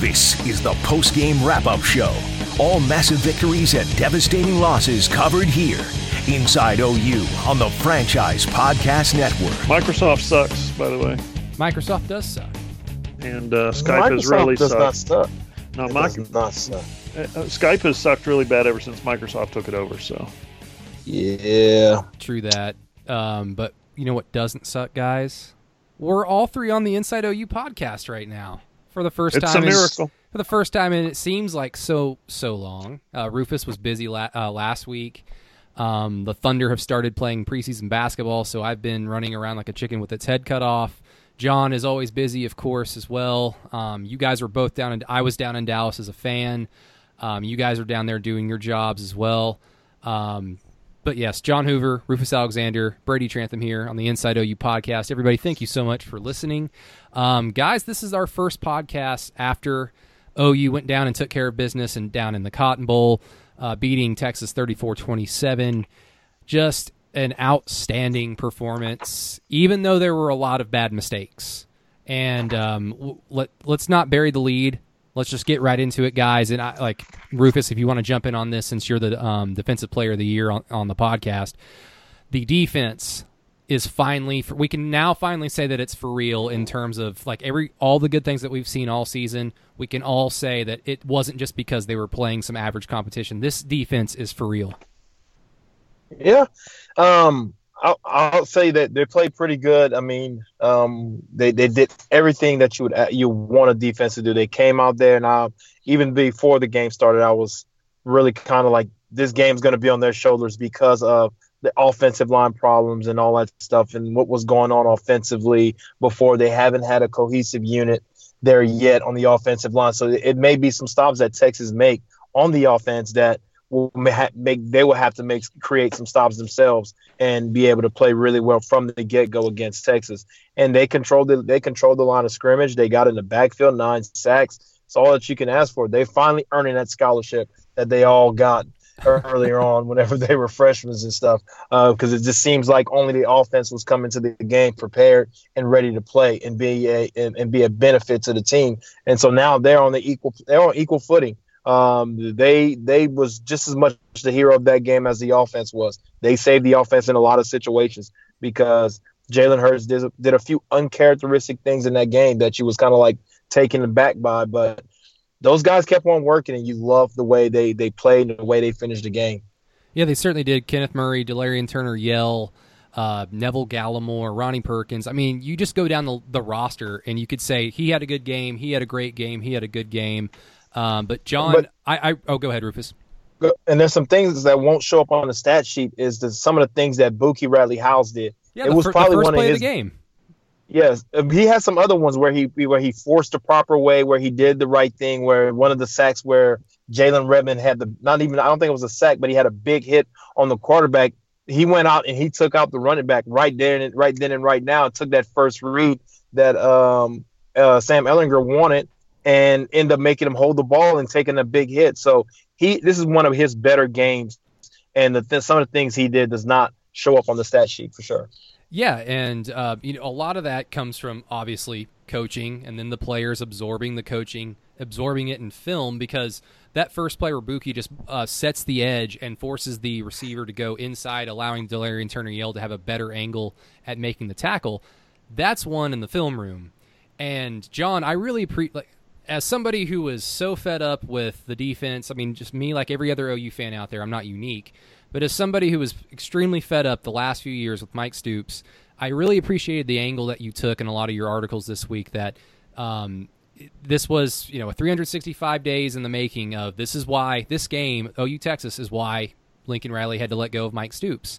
This is the post-game wrap-up show. All massive victories and devastating losses covered here. Inside OU on the Franchise Podcast Network. Microsoft sucks, by the way, Microsoft does suck. and uh, Skype Microsoft has really does not sucked. suck. No, It Mic- does not suck. uh, Skype has sucked really bad ever since Microsoft took it over. So Yeah. True that. Um, but you know what doesn't suck, guys? We're all three on the Inside OU podcast right now for the first it's a time. in- miracle. for the first time, and it seems like so so long. Uh, Rufus was busy la- uh, last week. Um, the Thunder have started playing preseason basketball, so I've been running around like a chicken with its head cut off. John is always busy, of course, as well. Um, you guys were both down, in, I was down in Dallas as a fan. Um, you guys are down there doing your jobs as well. Um, but yes, John Hoover, Rufus Alexander, Brady Trantham here on the Inside OU podcast. Everybody, thank you so much for listening. Um, guys, this is our first podcast after OU went down and took care of business and down in the Cotton Bowl, uh, beating Texas 34 27. Just an outstanding performance, even though there were a lot of bad mistakes. And um, let, let's not bury the lead. Let's just get right into it, guys. And I, like Rufus, if you want to jump in on this, since you're the um, defensive player of the year on, on the podcast, the defense is finally we can now finally say that it's for real in terms of like every all the good things that we've seen all season we can all say that it wasn't just because they were playing some average competition this defense is for real Yeah. Um, I'll, I'll say that they played pretty good. I mean, um, they, they did everything that you would you want a defense to do. They came out there, and I, even before the game started, I was really kind of like, this game's going to be on their shoulders because of the offensive line problems and all that stuff, and what was going on offensively before. They haven't had a cohesive unit there yet on the offensive line, so it may be some stops that Texas make on the offense that will make they will have to make create some stops themselves and be able to play really well from the get go against Texas. And they controlled the they controlled the line of scrimmage. They got in the backfield, nine sacks. It's all that you can ask for. They finally earning that scholarship that they all got earlier on whenever they were freshmen and stuff. Uh, because it just seems like only the offense was coming to the game prepared and ready to play and be a and, and be a benefit to the team. And so now they're on the equal they're on equal footing. Um, they they was just as much the hero of that game as the offense was. They saved the offense in a lot of situations because Jalen Hurts did, did a few uncharacteristic things in that game that you was kind of like taken aback by, but those guys kept on working, and you love the way they they played and the way they finished the game. yeah they certainly did kenneth murray delarrin turner yell uh, neville gallimore ronnie perkins i mean you just go down the, the roster and you could say he had a good game he had a great game he had a good game um, but john But- I, I oh go ahead rufus And there's some things that won't show up on the stat sheet. Is the, some of the things that Buki Radley House did. yeah it was fir- probably one of his of the game Yes, um, he has some other ones where he where he forced the proper way, where he did the right thing. Where one of the sacks where Jalen Redmond had the not even I don't think it was a sack, but he had a big hit on the quarterback. He went out and he took out the running back right there and right then and right now. Took that first read that um, uh, Sam Ehlinger wanted and end up making him hold the ball and taking a big hit. So he this is one of his better games, and the th- some of the things he did does not show up on the stat sheet for sure. Yeah, and uh, you know a lot of that comes from obviously coaching, and then the players absorbing the coaching, absorbing it in film because that first play where Buki just uh, sets the edge and forces the receiver to go inside, allowing Delarrin Turner Yell to have a better angle at making the tackle. That's one in the film room. And John, I really pre like as somebody who was so fed up with the defense. I mean, just me, like every other OU fan out there, I'm not unique. But as somebody who was extremely fed up the last few years with Mike Stoops, I really appreciated the angle that you took in a lot of your articles this week. That um, this was, you know, a 365 days in the making of this is why this game, OU Texas, is why Lincoln Riley had to let go of Mike Stoops.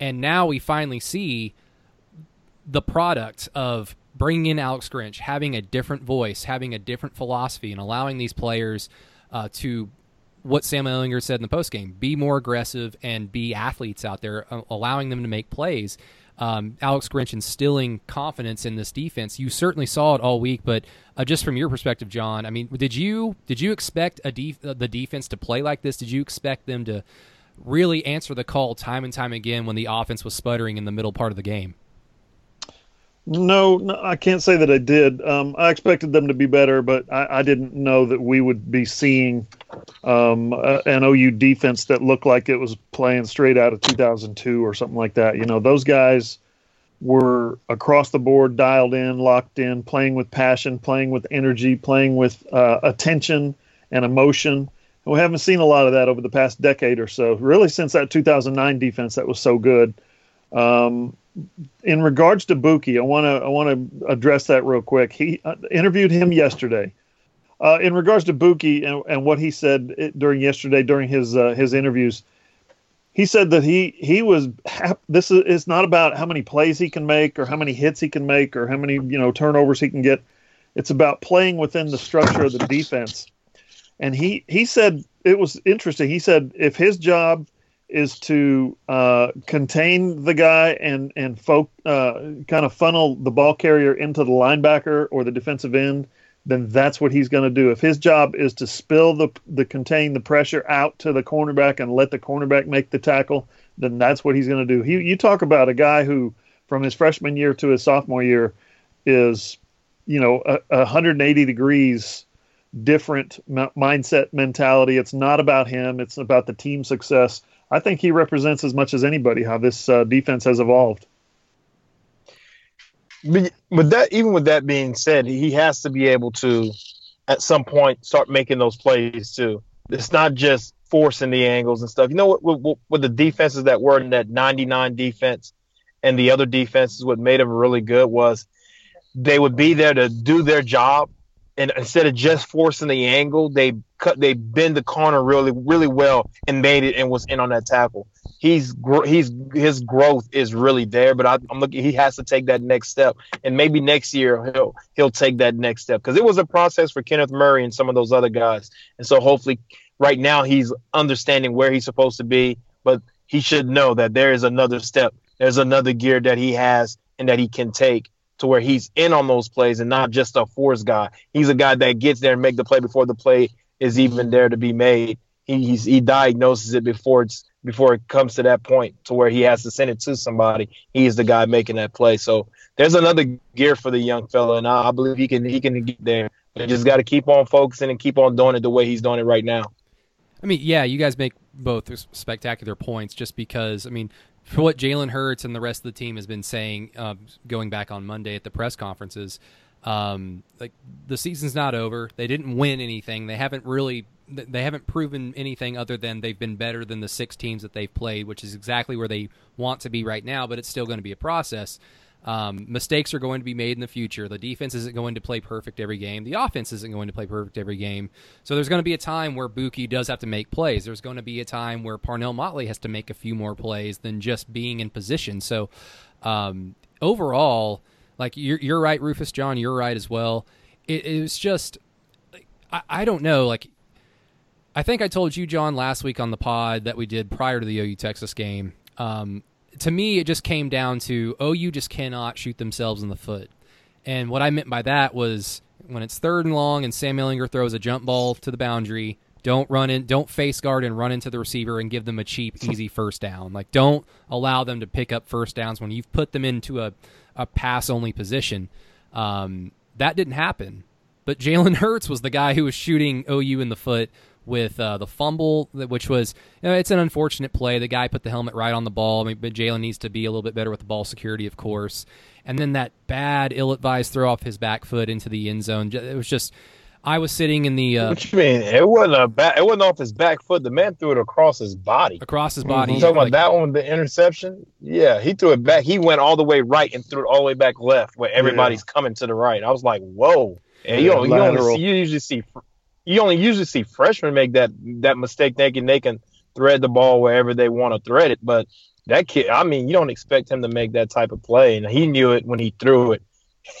And now we finally see the product of bringing in Alex Grinch, having a different voice, having a different philosophy, and allowing these players uh, to what Sam Ehlinger said in the postgame: be more aggressive and be athletes out there, allowing them to make plays. Um, Alex Grinch instilling confidence in this defense. You certainly saw it all week, but uh, just from your perspective, John, I mean, did you did you expect a def- uh, the defense to play like this? Did you expect them to really answer the call time and time again when the offense was sputtering in the middle part of the game? No, no, I can't say that I did. Um, I expected them to be better, but I, I didn't know that we would be seeing um, an OU defense that looked like it was playing straight out of 2002 or something like that. You know, those guys were across the board, dialed in, locked in, playing with passion, playing with energy, playing with uh, attention and emotion. And we haven't seen a lot of that over the past decade or so, really since that 2009 defense that was so good. Um, in regards to Buki, I want to I want to address that real quick. He uh, interviewed him yesterday. Uh, in regards to Buki and, and what he said it, during yesterday during his uh, his interviews, he said that he he was this is it's not about how many plays he can make or how many hits he can make or how many you know turnovers he can get. It's about playing within the structure of the defense. And he he said it was interesting. He said if his job is to uh, contain the guy and and folk uh, kind of funnel the ball carrier into the linebacker or the defensive end, then that's what he's going to do. If his job is to spill the the contain the pressure out to the cornerback and let the cornerback make the tackle, then that's what he's going to do. He, you talk about a guy who from his freshman year to his sophomore year is, you know, a, a 180 degrees different m- mindset mentality. It's not about him. It's about the team success I think he represents as much as anybody how this uh, defense has evolved. But, but that even with that being said, he has to be able to, at some point, start making those plays too. It's not just forcing the angles and stuff. You know what? With, with the defenses that were in that 99 defense and the other defenses, what made them really good was they would be there to do their job and instead of just forcing the angle, they cut, they bend the corner really, really well and made it and was in on that tackle. He's he's his growth is really there, but I, am looking. He has to take that next step, and maybe next year he'll he'll take that next step because it was a process for Kenneth Murray and some of those other guys, and so hopefully right now he's understanding where he's supposed to be, but he should know that there is another step, there's another gear that he has and that he can take to where he's in on those plays and not just a force guy. He's a guy that gets there and make the play before the play is even there to be made. He he diagnoses it before it's before it comes to that point to where he has to send it to somebody. He's the guy making that play. So there's another gear for the young fella, and I, I believe he can he can get there. But just got to keep on focusing and keep on doing it the way he's doing it right now. I mean, yeah, you guys make both spectacular points just because, I mean, for what Jalen Hurts and the rest of the team has been saying, uh, going back on Monday at the press conferences, um, like the season's not over. They didn't win anything. They haven't really. They haven't proven anything other than they've been better than the six teams that they've played, which is exactly where they want to be right now. But it's still going to be a process. Um, mistakes are going to be made in the future. The defense isn't going to play perfect every game. The offense isn't going to play perfect every game. So there's going to be a time where Buki does have to make plays. There's going to be a time where Parnell Motley has to make a few more plays than just being in position. So um, overall, like you're, you're right, Rufus John, you're right as well. It, it was just, I, I don't know, like I think I told you, John, last week on the pod that we did prior to the OU Texas game. Um, to me, it just came down to OU just cannot shoot themselves in the foot. And what I meant by that was when it's third and long and Sam Ehlinger throws a jump ball to the boundary, don't run in, don't face guard and run into the receiver and give them a cheap, easy first down. Like, don't allow them to pick up first downs when you've put them into a, a pass only position. Um, that didn't happen. But Jalen Hurts was the guy who was shooting OU in the foot with uh, the fumble, which was you know, it's an unfortunate play. The guy put the helmet right on the ball. I mean, but Jalen needs to be a little bit better with the ball security, of course. And then that bad, ill-advised throw off his back foot into the end zone. It was just. I was sitting in the. Uh, what you mean? It wasn't a back. It wasn't off his back foot. The man threw it across his body. Across his body. You talking like, about that one, the interception? Yeah, he threw it back. He went all the way right and threw it all the way back left, where everybody's yeah. coming to the right. I was like, whoa. And you, you, only see, you usually see you only usually see freshmen make that that mistake thinking they can thread the ball wherever they want to thread it. But that kid, I mean, you don't expect him to make that type of play, and he knew it when he threw it.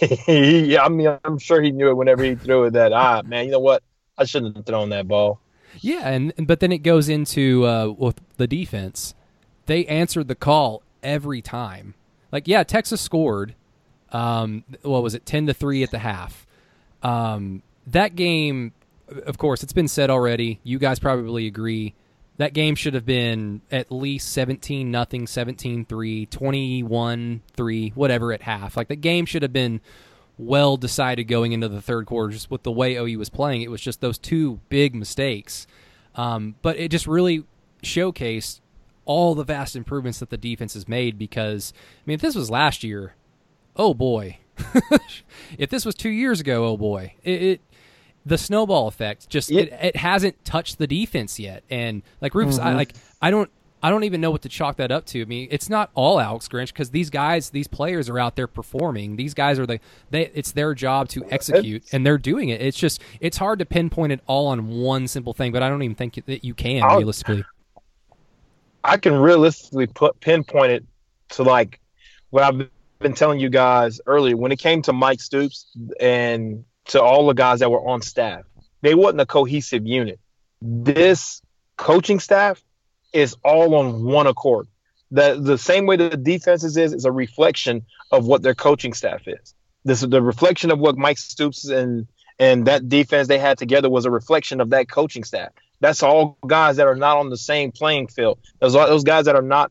he, I mean, I'm sure he knew it whenever he threw it. That ah, man, you know what? I shouldn't have thrown that ball. Yeah, and but then it goes into uh, with the defense. They answered the call every time. Like, yeah, Texas scored. Um, what was it, ten to three at the half? Um, that game of course, it's been said already. You guys probably agree. that game should have been at least 17 nothing, 17 3, 21 3, whatever at half. Like the game should have been well decided going into the third quarter just with the way OU was playing. It was just those two big mistakes. Um, but it just really showcased all the vast improvements that the defense has made because, I mean, if this was last year, oh boy. if this was two years ago, oh boy. It, it the snowball effect just yeah. it, it, hasn't touched the defense yet and like Rufus mm-hmm. I like I don't I don't even know what to chalk that up to. I mean, it's not all Alex Grinch because these guys, these players are out there performing. These guys are the they. It's their job to execute, and they're doing it. It's just it's hard to pinpoint it all on one simple thing, but I don't even think that you can I'll, realistically. I can realistically put pinpoint it to like what I've been telling you guys earlier. When it came to Mike Stoops and to all the guys that were on staff. They wasn't a cohesive unit. This coaching staff is all on one accord. The the same way the defenses is is a reflection of what their coaching staff is. This is the reflection of what Mike Stoops and and that defense they had together was a reflection of that coaching staff. That's all guys that are not on the same playing field. Those those guys that are not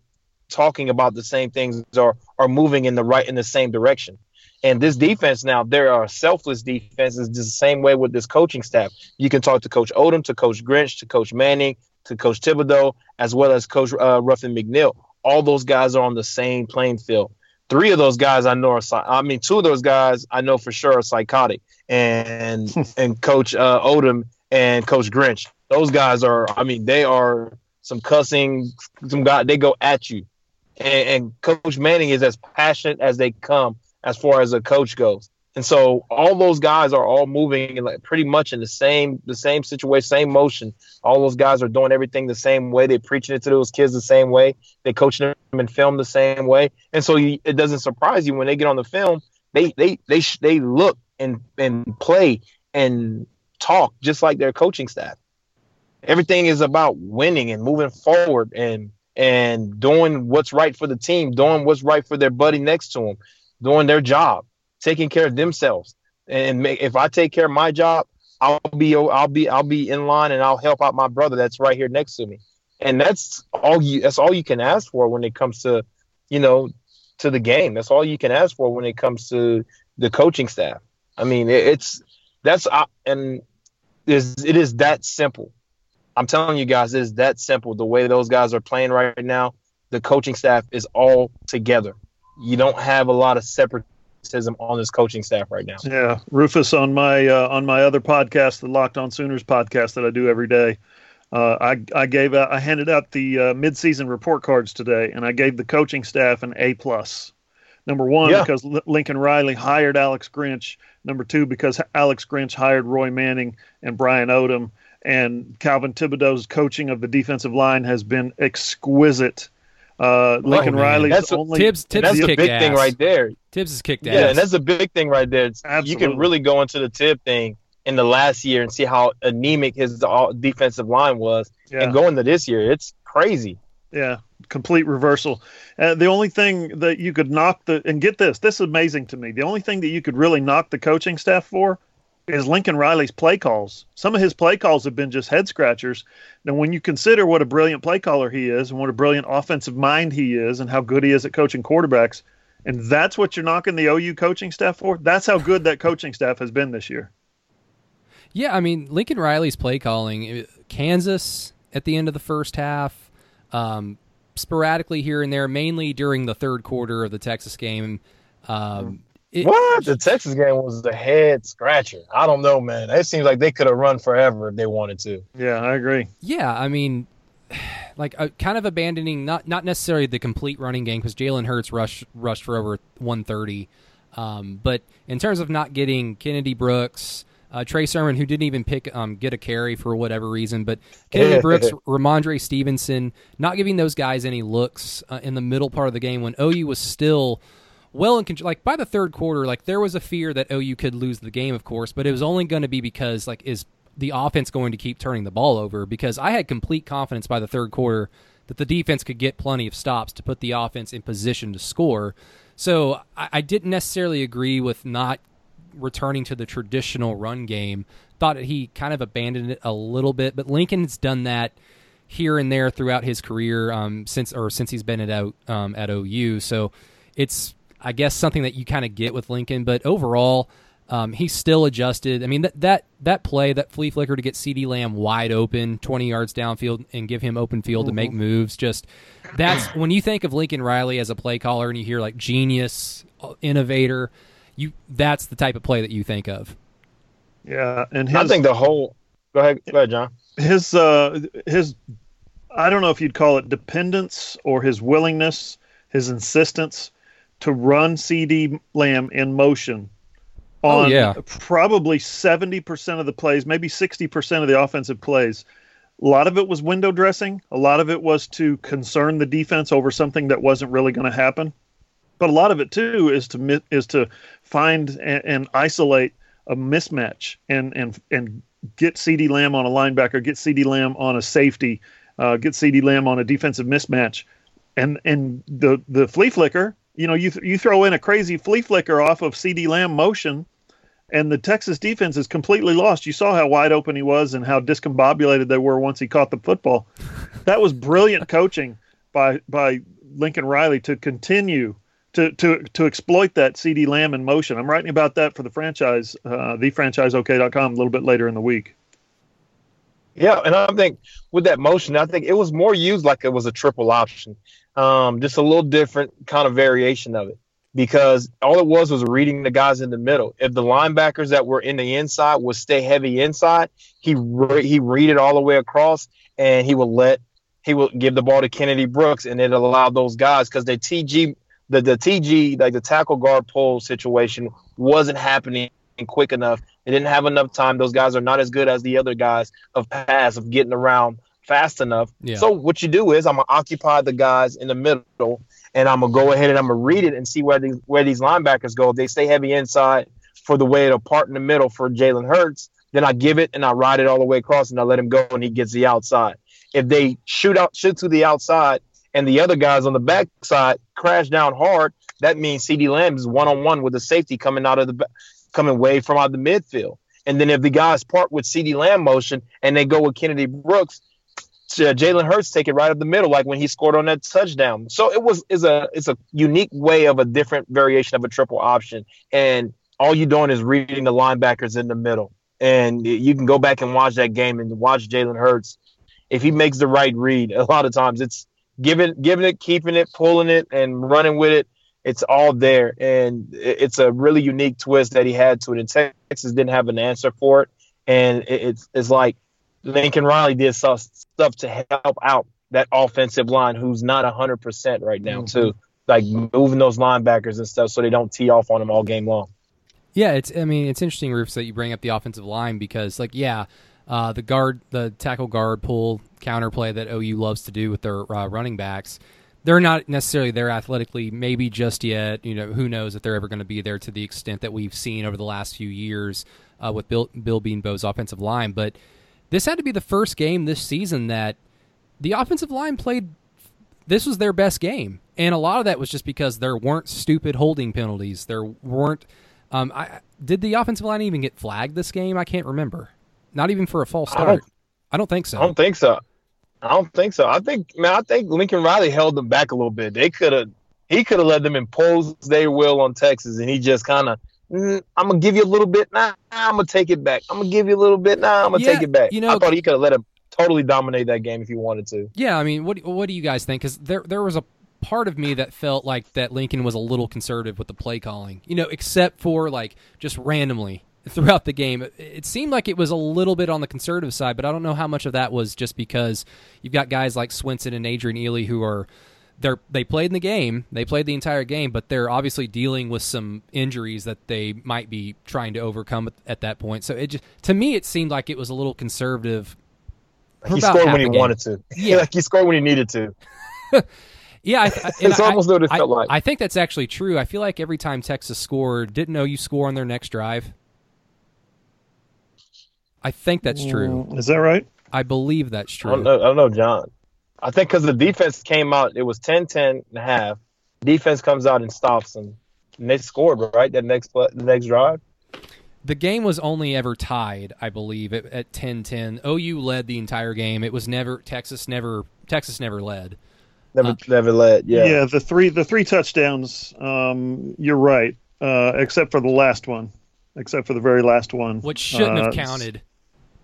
talking about the same things or are moving in the right in the same direction. And this defense now, there are selfless defenses just the same way with this coaching staff. You can talk to Coach Odom, to Coach Grinch, to Coach Manning, to Coach Thibodeaux, as well as Coach uh, Ruffin McNeill. All those guys are on the same playing field. Three of those guys I know are, I mean, two of those guys I know for sure are psychotic, and and Coach uh, Odom and Coach Grinch. Those guys are, I mean, they are some cussing, some guy. They go at you, and, and Coach Manning is as passionate as they come as far as a coach goes. And so all those guys are all moving like pretty much in the same the same situation, same motion. All those guys are doing everything the same way. They're preaching it to those kids the same way. They're coaching them and film the same way. And so you, it doesn't surprise you when they get on the film, they they they they look and and play and talk just like their coaching staff. Everything is about winning and moving forward and and doing what's right for the team, doing what's right for their buddy next to them doing their job, taking care of themselves. And if I take care of my job, I'll be I'll be I'll be in line and I'll help out my brother that's right here next to me. And that's all you that's all you can ask for when it comes to, you know, to the game. That's all you can ask for when it comes to the coaching staff. I mean, it, it's that's and is it is that simple. I'm telling you guys, it is that simple. The way those guys are playing right now, the coaching staff is all together you don't have a lot of separatism on this coaching staff right now. Yeah, Rufus on my uh, on my other podcast, the Locked On Sooners podcast that I do every day. Uh, I I gave out, I handed out the uh, midseason report cards today, and I gave the coaching staff an A plus. Number one, yeah. because L- Lincoln Riley hired Alex Grinch. Number two, because Alex Grinch hired Roy Manning and Brian Odom. And Calvin Thibodeaux's coaching of the defensive line has been exquisite uh, Lincoln oh, Riley's that's only Tibbs. Tibbs that's a big ass. thing right there. Tibbs is kicked yeah, ass. Yeah, and that's a big thing right there. Absolutely. You can really go into the Tib thing in the last year and see how anemic his defensive line was, yeah. and go into this year, it's crazy. Yeah, complete reversal. Uh, the only thing that you could knock the and get this, this is amazing to me. The only thing that you could really knock the coaching staff for is Lincoln Riley's play calls. Some of his play calls have been just head scratchers. Now, when you consider what a brilliant play caller he is and what a brilliant offensive mind he is and how good he is at coaching quarterbacks, and that's what you're knocking the OU coaching staff for, that's how good that coaching staff has been this year. Yeah, I mean, Lincoln Riley's play calling, Kansas at the end of the first half, um, sporadically here and there, mainly during the third quarter of the Texas game. Um, it, what the Texas game was the head scratcher. I don't know, man. It seems like they could have run forever if they wanted to. Yeah, I agree. Yeah, I mean, like uh, kind of abandoning not not necessarily the complete running game because Jalen Hurts rushed rushed for over 130, um, but in terms of not getting Kennedy Brooks. Uh, Trey Sermon, who didn't even pick um, get a carry for whatever reason, but Kennedy Brooks, Rhamondre Stevenson, not giving those guys any looks uh, in the middle part of the game when OU was still well in control. Like by the third quarter, like there was a fear that OU could lose the game, of course, but it was only going to be because like is the offense going to keep turning the ball over? Because I had complete confidence by the third quarter that the defense could get plenty of stops to put the offense in position to score. So I, I didn't necessarily agree with not returning to the traditional run game. Thought that he kind of abandoned it a little bit, but Lincoln's done that here and there throughout his career um, since or since he's been at out um, at OU. So it's I guess something that you kind of get with Lincoln, but overall. Um, he's still adjusted. I mean that that that play, that flea flicker to get CeeDee Lamb wide open, twenty yards downfield, and give him open field mm-hmm. to make mm-hmm. moves. Just that's when you think of Lincoln Riley as a play caller, and you hear like genius, uh, innovator. You that's the type of play that you think of. Yeah, and his, I think the whole. Go ahead, go ahead, John. His uh, his I don't know if you'd call it dependence or his willingness, his insistence to run CeeDee Lamb in motion on oh, yeah. probably 70% of the plays, maybe 60% of the offensive plays. A lot of it was window dressing. A lot of it was to concern the defense over something that wasn't really going to happen. But a lot of it too is to is to find and, and isolate a mismatch and and and get CeeDee Lamb on a linebacker, get CeeDee Lamb on a safety, uh, get CeeDee Lamb on a defensive mismatch, and and the the flea flicker. You know, you th- you throw in a crazy flea flicker off of CeeDee Lamb motion, and the Texas defense is completely lost. You saw how wide open he was and how discombobulated they were once he caught the football. That was brilliant coaching by by Lincoln Riley to continue to to to exploit that CeeDee Lamb in motion. I'm writing about that for the franchise, uh, thefranchiseok.com, a little bit later in the week. Yeah, and I think with that motion, I think it was more used like it was a triple option, um, just a little different kind of variation of it. Because all it was was reading the guys in the middle. If the linebackers that were in the inside would stay heavy inside, he re- he read it all the way across, and he would let he would give the ball to Kennedy Brooks, and it allowed those guys because the TG the the TG like the tackle guard pull situation wasn't happening quick enough. They didn't have enough time. Those guys are not as good as the other guys of pass of getting around fast enough. Yeah. So what you do is I'm gonna occupy the guys in the middle, and I'm gonna go ahead and I'm gonna read it and see where these where these linebackers go. If they stay heavy inside for the way to part in the middle for Jalen Hurts, then I give it and I ride it all the way across and I let him go and he gets the outside. If they shoot out shoot to the outside and the other guys on the backside crash down hard, that means CeeDee Lamb is one on one with the safety coming out of the coming way from out the midfield. And then if the guys part with CeeDee Lamb motion and they go with Kennedy Brooks, Uh, Jalen Hurts take it right up the middle, like when he scored on that touchdown. So it was is a it's a unique way of a different variation of a triple option, and all you're doing is reading the linebackers in the middle. And you can go back and watch that game and watch Jalen Hurts. If he makes the right read, a lot of times it's giving giving it, keeping it, pulling it, and running with it. It's all there, and it's a really unique twist that he had to it. And Texas didn't have an answer for it, and it's it's like Lincoln Riley did some stuff to help out that offensive line, who's not hundred percent right now, mm-hmm. too. Like moving those linebackers and stuff, so they don't tee off on them all game long. Yeah, it's. I mean, it's interesting, Rufus, that you bring up the offensive line because, like, yeah, uh, the guard, the tackle guard pull counter play that OU loves to do with their uh, running backs. They're not necessarily there athletically, maybe just yet. You know, who knows if they're ever going to be there to the extent that we've seen over the last few years uh, with Bill, Bill Bedenbaugh's offensive line. But this had to be the first game this season that the offensive line played. This was their best game, and a lot of that was just because there weren't stupid holding penalties. There weren't. Um, I, did the offensive line even get flagged this game? I can't remember. Not even for a false start. I don't, I don't think so. I don't think so. I don't think so. I think man, I think Lincoln Riley held them back a little bit. They could have he could have let them impose their will on Texas, and he just kind of mm, I'm gonna give you a little bit now. Nah, I'm gonna take it back. I'm gonna give you a little bit now. Nah, I'm gonna yeah, take it back. You know, I thought he could have let him totally dominate that game if he wanted to. Yeah, I mean, what what do you guys think? Because there there was a part of me that felt like that Lincoln was a little conservative with the play calling. You know, except for like just randomly throughout the game. It seemed like it was a little bit on the conservative side, but I don't know how much of that was just because you've got guys like Swenson and Adrian Ealy who are they they played in the game, they played the entire game, but they're obviously dealing with some injuries that they might be trying to overcome at, at that point. So it just to me it seemed like it was a little conservative. He scored when he wanted to. Yeah, like he scored when he needed to. Yeah, I, it's almost I, what it felt I, like. I think that's actually true. I feel like every time Texas scored, didn't know you score on their next drive. I think that's true. Mm, is that right? I believe that's true. I don't know, I don't know John. I think because the defense came out, it was 10 10 and a half. Defense comes out and stops them. And they scored, right? That next the next drive? The game was only ever tied, I believe, at, at 10-10. OU led the entire game. It was never Texas never Texas never led. Never, Uh, never led. Yeah. Yeah, the three the three touchdowns. Um, you're right, uh, except for the last one, except for the very last one, Which shouldn't Uh, have counted.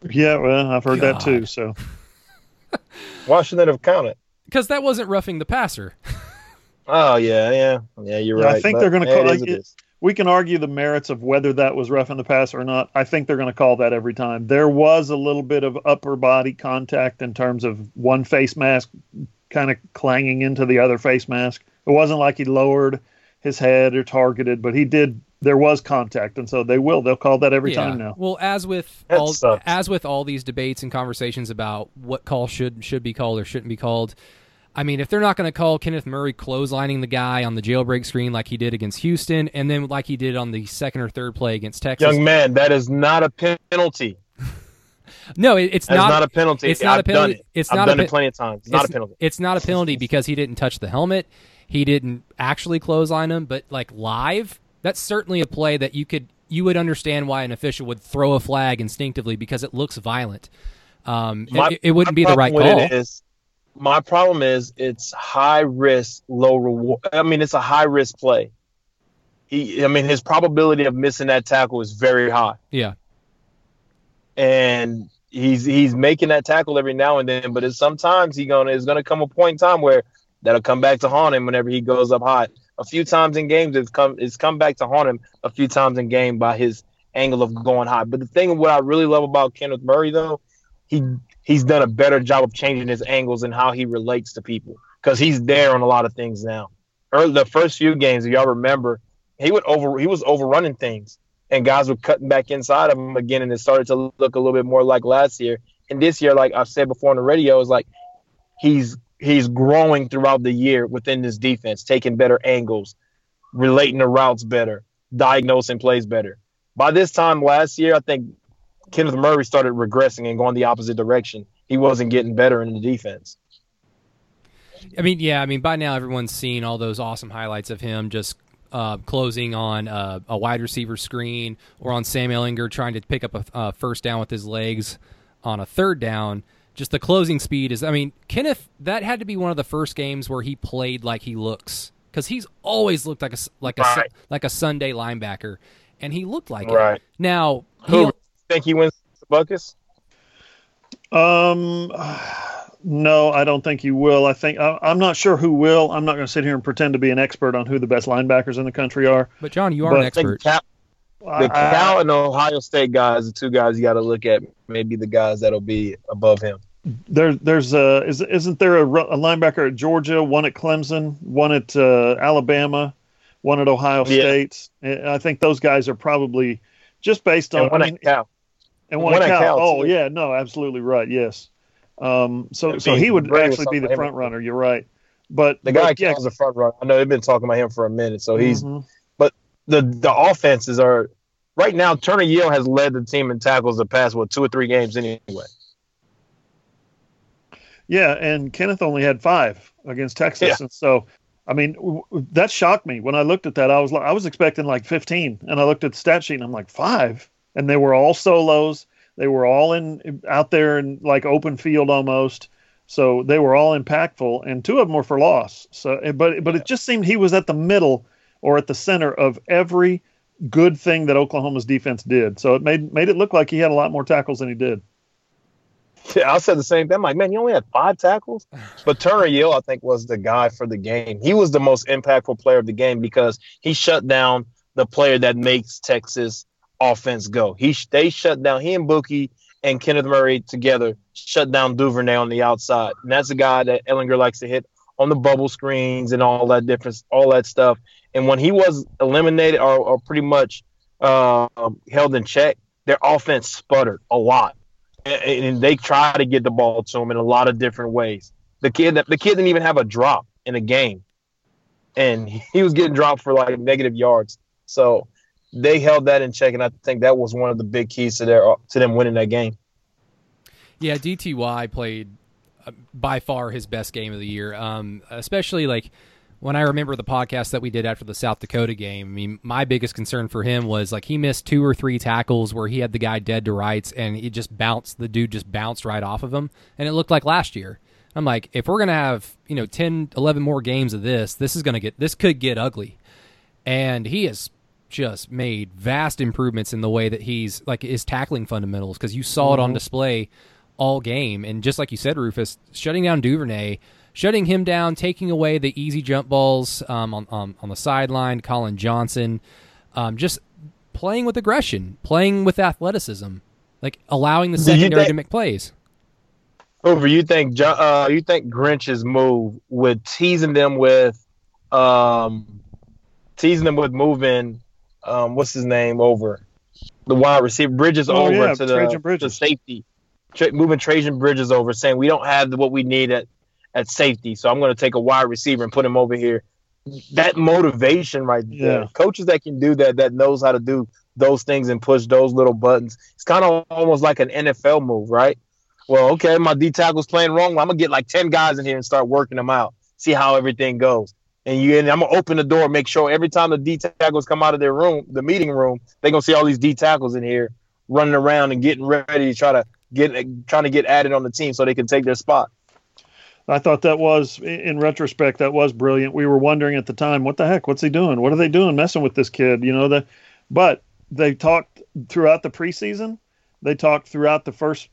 Yeah, well, I've heard that too. So Why shouldn't it have counted? Because that wasn't roughing the passer. Oh yeah, yeah, yeah. You're Yeah, right. I think but, they're gonna yeah, call- It like, what it is. we can argue the merits of whether that was rough in the pass or not. I think they're going to call that every time. There was a little bit of upper body contact in terms of one face mask kind of clanging into the other face mask. It wasn't like he lowered his head or targeted, but he did. There was contact, and so they will. They'll call that every time now. Well, as with That all sucks. as with all these debates and conversations about what call should should be called or shouldn't be called, I mean, if they're not going to call Kenneth Murray clotheslining the guy on the jailbreak screen like he did against Houston, and then like he did on the second or third play against Texas, Young man, that is not a penalty. no, it, it's not. not, a penalty. it's not a I've done penalty. it. It's I've not a done pe- it plenty of times. It's not it's, a penalty. It's not a penalty because he didn't touch the helmet. He didn't actually clothesline him, but like live, that's certainly a play that you could you would understand why an official would throw a flag instinctively because it looks violent. Um, My- it, it wouldn't be the right call. is- my problem is it's high risk, low reward. I mean, it's a high risk play. He, I mean, his probability of missing that tackle is very high, yeah, and he's he's making that tackle every now and then. But it's sometimes he gonna is gonna come a point in time where that'll come back to haunt him whenever he goes up high. A few times in games, it's come it's come back to haunt him a few times in game by his angle of going high. But the thing, what I really love about Kenneth Murray though, he he's done a better job of changing his angles and how he relates to people because he's there on a lot of things now. Early, the first few games, if y'all remember, he would over he was overrunning things and guys were cutting back inside of him again, and it started to look a little bit more like last year. And this year, like I've said before on the radio, is like he's he's growing throughout the year within this defense, taking better angles, relating the routes better, diagnosing plays better. By this time last year, I think Kenneth Murray started regressing and going the opposite direction. He wasn't getting better in the defense. I mean, yeah, I mean, by now everyone's seen all those awesome highlights of him just uh, closing on uh, a wide receiver screen or on Sam Ehlinger trying to pick up a first down with his legs on a third down. Just the closing speed is, I mean, Kenneth, that had to be one of the first games where he played like he looks because he's always looked like a s- like a Right. like a Sunday linebacker, and he looked like it. Right. Now, Who he, think he wins the Butkus? Um, no, I don't think he will. I think I, I'm not sure who will. I'm not going to sit here and pretend to be an expert on who the best linebackers in the country are. but John, you are But an I I think expert. Cal, the Cal and Ohio State guys, the two guys you got to look at, maybe the guys that'll be above him. There, there's uh, is, isn't there a, a linebacker at Georgia, one at Clemson, one at uh, Alabama, one at Ohio Yeah. State? And I think those guys are probably just based on. And one I mean, at Cal. and one, one at Cal. Cal, oh too. yeah, no, absolutely right. Yes. Um, so so he would actually be the talking about him front runner. You're right. But The guy but, yeah, Cal's a front runner. I know they've been talking about him for a minute, so he's mhm. the the offenses are right now. Turner Yell has led the team in tackles the past what two or three games anyway. Yeah, and Kenneth only had five against Texas, Yeah. and so I mean w- that shocked me when I looked at that. I was like, I was expecting like 15, and I looked at the stat sheet and I'm like five, and they were all solos. They were all in out there in like open field almost. So they were all impactful, and two of them were for loss. So, eh, but but it just seemed he was at the middle or at the center of every good thing that Oklahoma's defense did. So it made made it look like he had a lot more tackles than he did. Yeah, I said the same thing. I'm like, man, you only had five tackles, but Turner Yell, I think, was the guy for the game. He was the most impactful player of the game because he shut down the player that makes Texas offense go. He they shut down he and Buki and Kenneth Murray together shut down Duvernay on the outside, and that's a guy that Ehlinger likes to hit on the bubble screens and all that different all that stuff. And when he was eliminated or, or pretty much uh, held in check, their offense sputtered a lot and, they try to get the ball to him in a lot of different ways. The kid that the kid didn't even have a drop in a game, and he was getting dropped for like negative yards. So they held that in check, and I think that was one of the big keys to their to them winning that game. Yeah, DTY played uh, by far his best game of the year. Um, especially like when I remember the podcast that we did after the South Dakota game, I mean, my biggest concern for him was like he missed two or three tackles where he had the guy dead to rights and he just bounced, the dude just bounced right off of him. And it looked like last year. I'm like, if we're going to have, you know, 10, 11 more games of this, this is going to get, this could get ugly. And he has just made vast improvements in the way that he's like his tackling fundamentals because you saw mm-hmm. it on mm-hmm. display all game. And just like you said, Rufus, shutting down Duvernay shutting him down, taking away the easy jump balls um, on, on, on the sideline. Collin Johnson, um, just playing with aggression, playing with athleticism, like allowing the secondary think, to make plays. Over, you think uh, you think Grinch's move with teasing them with, um, teasing them with moving, um, what's his name over, the wide receiver Bridges oh, over yeah, to the, Bridges. the safety, Tra- moving Trejan Bridges over, saying we don't have what we need at at safety, so I'm going to take a wide receiver and put him over here. That motivation right there. Yeah. Coaches that can do that, that knows how to do those things and push those little buttons. It's kind of almost like an NFL move, right? Well, okay, my D tackle's playing wrong. Well, I'm gonna get like ten guys in here and start working them out. See how everything goes. And you and I'm gonna open the door, make sure every time the D tackles come out of their room, the meeting room, they're gonna see all these D tackles in here running around and getting ready to try to get trying to get added on the team so they can take their spot. I thought that was, in retrospect, that was brilliant. We were wondering at the time, what the heck? What's he doing? What are they doing messing with this kid? You know, the, but they talked throughout the preseason. They talked throughout the first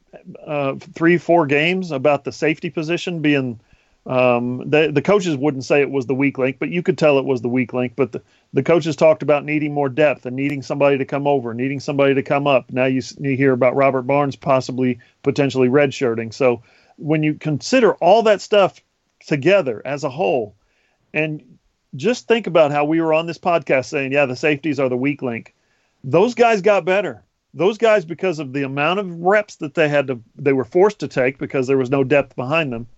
uh, three, four games about the safety position being. Um, the the coaches wouldn't say it was the weak link, but you could tell it was the weak link. But the, the coaches talked about needing more depth and needing somebody to come over, needing somebody to come up. Now you, you hear about Robert Barnes possibly potentially redshirting. So when you consider all that stuff together as a whole, and just think about how we were on this podcast saying, yeah, the safeties are the weak link. Those guys got better. Those guys, because of the amount of reps that they had to, they were forced to take because there was no depth behind them.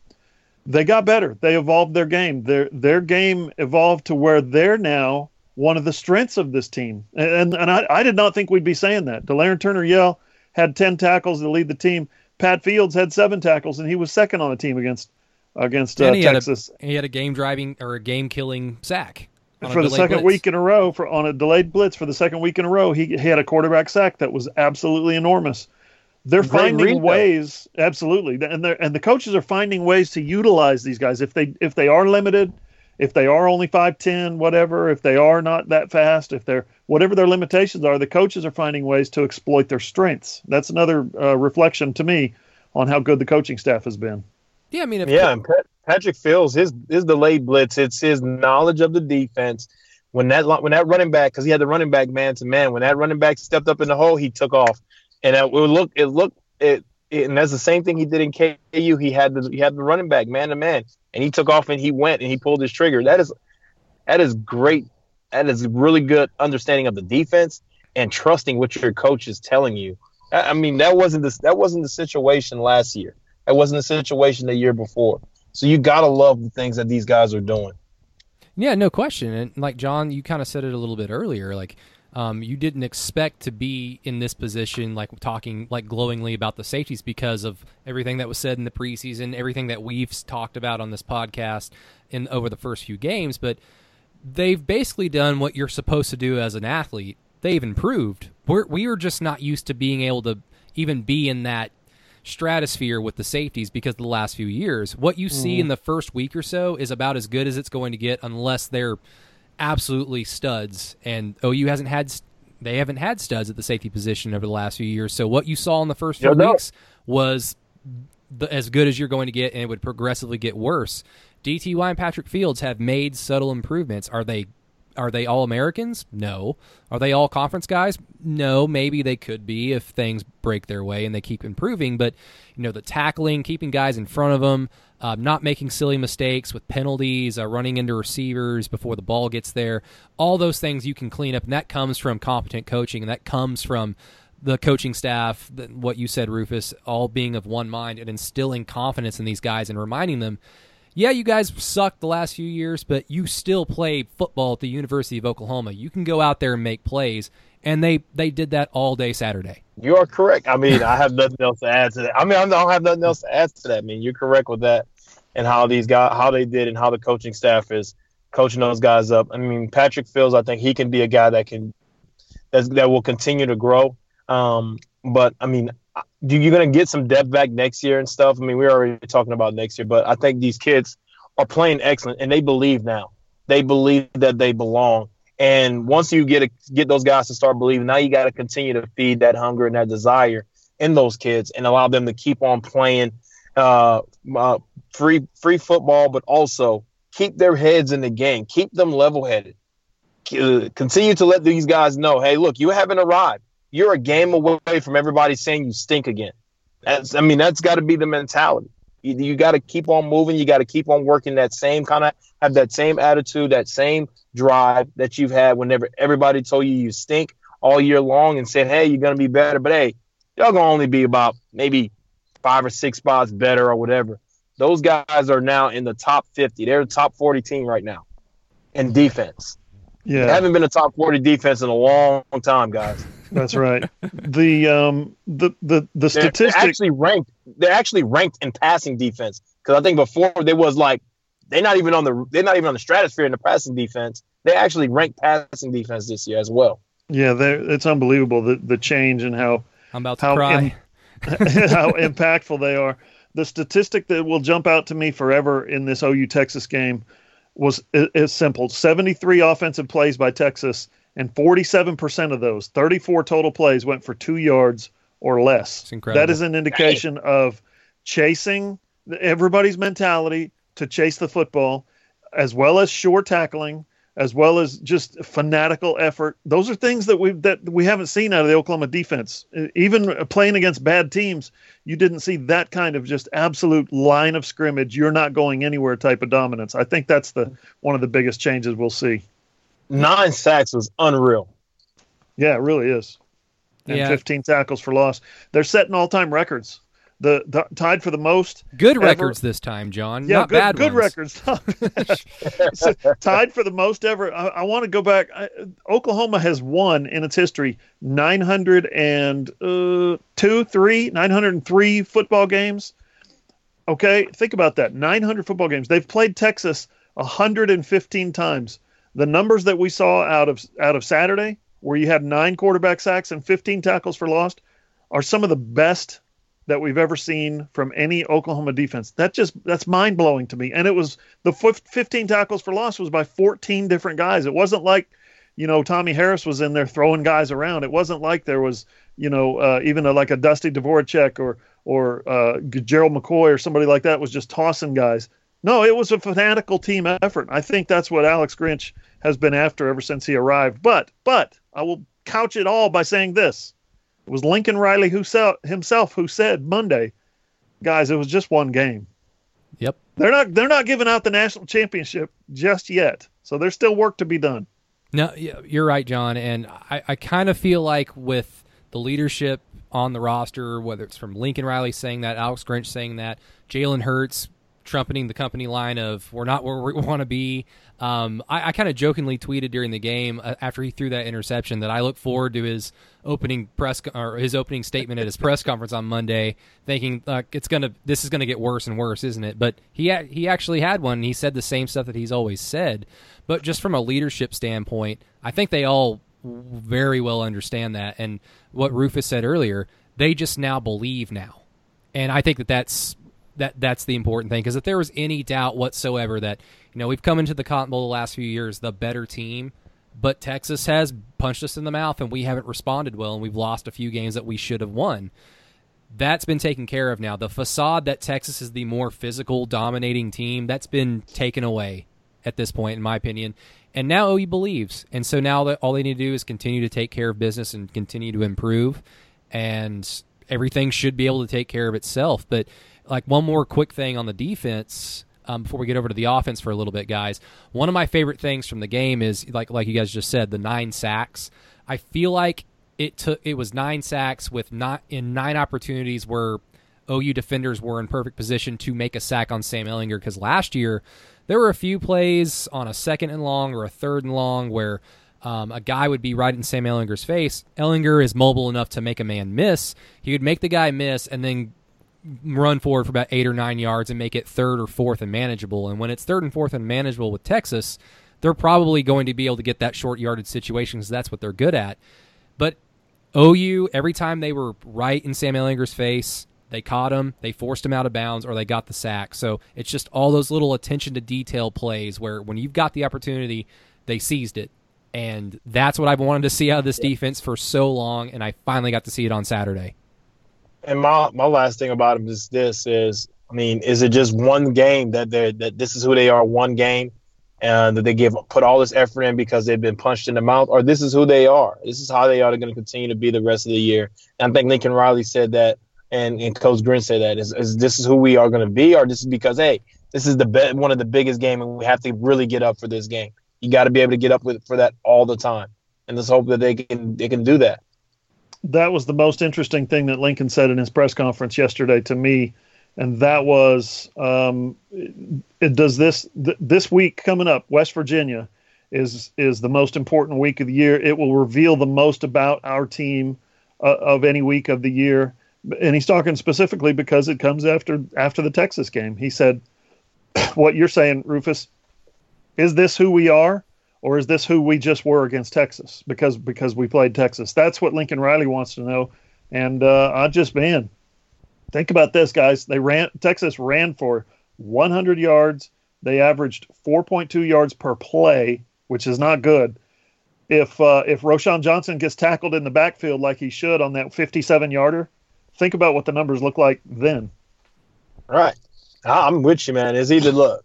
They got better. They evolved their game. Their their game evolved to where they're now one of the strengths of this team. And and I, I did not think we'd be saying that. Delarrin Turner Yell had ten tackles to lead the team. Pat Fields had seven tackles, and he was second on the team against against uh, he Texas. Had a, he had a game driving or a game killing sack for the second blitz. week in a row for on a delayed blitz for the second week in a row. He, he had a quarterback sack that was absolutely enormous. They're finding ways, absolutely, and they and the coaches are finding ways to utilize these guys if they if they are limited if they are only 5'10 whatever if they are not that fast if they're whatever their limitations are the coaches are finding ways to exploit their strengths. That's another uh, reflection to me on how good the coaching staff has been. Yeah i mean yeah and patrick fields his his delayed blitz it's his knowledge of the defense. When that when that running back because he had the running back man to man when that running back stepped up in the hole he took off. And it looked it looked it and that's the same thing he did in KU. He had the he had the running back man to man, and he took off and he went and he pulled his trigger. That is that is great. That is really good understanding of the defense and trusting what your coach is telling you. I mean, that wasn't this that wasn't the situation last year. That wasn't the situation the year before. So you gotta love the things that these guys are doing. Yeah, no question. And like John, you kind of said it a little bit earlier. Like um, you didn't expect to be in this position, like talking like glowingly about the safeties because of everything that was said in the preseason, everything that we've talked about on this podcast in over the first few games. But they've basically done what you're supposed to do as an athlete. They've improved. We're we are just not used to being able to even be in that stratosphere with the safeties because of the last few years. What you see mm. in the first week or so is about as good as it's going to get unless they're absolutely studs, and OU hasn't had they haven't had studs at the safety position over the last few years. So what you saw in the first few yeah, weeks was the, as good as you're going to get, and it would progressively get worse. DTY and Patrick Fields have made subtle improvements. Are they are they all Americans? No. Are they all conference guys? No. Maybe they could be if things break their way and they keep improving. But you know, the tackling, keeping guys in front of them, uh, not making silly mistakes with penalties, uh, running into receivers before the ball gets there. All those things you can clean up, and that comes from competent coaching, and that comes from the coaching staff, what you said, Rufus, all being of one mind and instilling confidence in these guys and reminding them, yeah, you guys sucked the last few years, but you still play football at the University of Oklahoma. You can go out there and make plays, and they they did that all day Saturday. You are correct. I mean, I have nothing else to add to that. I mean, I don't have nothing else to add to that. I mean, you're correct with that, and how these guys, how they did, and how the coaching staff is coaching those guys up. I mean, Patrick Fields, I think he can be a guy that can that will continue to grow. Um, but I mean, do you going to get some depth back next year and stuff? I mean, we're already talking about next year, but I think these kids are playing excellent and they believe now. They believe that they belong. And once you get a, get those guys to start believing, now you got to continue to feed that hunger and that desire in those kids and allow them to keep on playing uh, uh, free free football, but also keep their heads in the game, keep them level headed. Uh, continue to let these guys know, hey, look, you haven't arrived. You're a game away from everybody saying you stink again. That's, I mean, that's got to be the mentality. You, you got to keep on moving. You got to keep on working that same kind of have that same attitude, that same drive that you've had whenever everybody told you you stink all year long and said, hey, you're gonna be better, but hey, y'all gonna only be about maybe five or six spots better or whatever. Those guys are now in the top 50. They're the top 40 team right now in defense. Yeah. They haven't been a top 40 defense in a long time, guys. That's right. the um the the the statistics they're actually ranked they're actually ranked in passing defense because I think before they was like they're not even on the they're not even on the stratosphere in the passing defense. They actually ranked passing defense this year as well. Yeah, it's unbelievable the the change and how I'm about to how cry. In, how impactful they are. The statistic that will jump out to me forever in this OU Texas game was is simple: 73 offensive plays by Texas, and 47% of those, 34 total plays, went for two yards or less. That is an indication of chasing everybody's mentality to chase the football, as well as sure tackling, as well as just fanatical effort. Those are things that we that we haven't seen out of the Oklahoma defense. Even playing against bad teams, you didn't see that kind of just absolute line of scrimmage. You're not going anywhere type of dominance. I think that's the one of the biggest changes we'll see. Nine sacks was unreal. Yeah, it really is. And yeah. 15 tackles for loss. They're setting all-time records the, the, tied for the most good ever. records this time, John. Yeah, Not good, bad good ones. records. so, tied for the most ever. I, I want to go back. I, Oklahoma has won in its history 902, uh, three, 903 football games. Okay, think about that. 900 football games. They've played Texas 115 times. The numbers that we saw out of out of Saturday, where you had nine quarterback sacks and 15 tackles for loss, are some of the best that we've ever seen from any Oklahoma defense. That just that's mind blowing to me. And it was the 15 tackles for loss was by 14 different guys. It wasn't like you know Tommy Harris was in there throwing guys around. It wasn't like there was you know uh, even a, like a Dusty Dvoracek or or uh, Gerald McCoy or somebody like that was just tossing guys. No, it was a fanatical team effort. I think that's what Alex Grinch has been after ever since he arrived. But but I will couch it all by saying this it was Lincoln Riley who himself who said Monday, guys, it was just one game. Yep. They're not they're not giving out the national championship just yet. So there's still work to be done. No, you're right, John. And I, I kind of feel like with the leadership on the roster, whether it's from Lincoln Riley saying that, Alex Grinch saying that, Jalen Hurts trumpeting the company line of "We're not where we want to be." Um, I, I kind of jokingly tweeted during the game uh, after he threw that interception that I look forward to his opening press or his opening statement at his press conference on Monday, thinking uh, it's gonna this is gonna get worse and worse, isn't it? But he he actually had one. he said the same stuff that he's always said. But just from a leadership standpoint, I think they all very well understand that. And what Rufus said earlier, they just now believe now, and I think that that's that that's the important thing because if there was any doubt whatsoever that you know we've come into the Cotton Bowl the last few years the better team, but Texas has punched us in the mouth and we haven't responded well and we've lost a few games that we should have won. That's been taken care of now. The facade that Texas is the more physical, dominating team that's been taken away at this point, in my opinion. And now OU believes, and so now all they need to do is continue to take care of business and continue to improve, and everything should be able to take care of itself. But like one more quick thing on the defense um, before we get over to the offense for a little bit, guys. One of my favorite things from the game is like like you guys just said, the nine sacks. I feel like it took it was nine sacks with not in nine opportunities where OU defenders were in perfect position to make a sack on Sam Ehlinger because last year there were a few plays on a second and long or a third and long where um, a guy would be right in Sam Ehlinger's face. Ehlinger is mobile enough to make a man miss. He would make the guy miss and then run forward for about eight or nine yards and make it third or fourth and manageable. And when it's third and fourth and manageable with Texas, they're probably going to be able to get that short yarded situation because that's what they're good at. But OU, every time they were right in Sam Ehlinger's face, they caught him, they forced him out of bounds, or they got the sack. So it's just all those little attention to detail plays where when you've got the opportunity, they seized it. And that's what I've wanted to see out of this defense for so long, and I finally got to see it on Saturday. And my my last thing about them is this: is I mean, is it just one game that they that this is who they are, one game, and that they give put all this effort in because they've been punched in the mouth, or this is who they are. This is how they are going to continue to be the rest of the year. And I think Lincoln Riley said that, and, and Coach Grin said that is, is this is who we are going to be, or this is because hey, this is the be- one of the biggest game, and we have to really get up for this game. You got to be able to get up with for that all the time, and let's hope that they can they can do that. That was the most interesting thing that Lincoln said in his press conference yesterday to me, and that was, um, does this th- this week coming up, West Virginia is is the most important week of the year. It will reveal the most about our team uh, of any week of the year, and he's talking specifically because it comes after after the Texas game. He said, "What you're saying, Rufus." is this who we are or is this who we just were against Texas because because we played Texas? That's what Lincoln Riley wants to know. And uh, I just man, think about this, guys. They ran Texas ran for 100 yards. They averaged 4.2 yards per play, which is not good. If uh, if Roschon Johnson gets tackled in the backfield like he should on that 57 yarder, think about what the numbers look like then. Right. I'm with you, man. It's either look,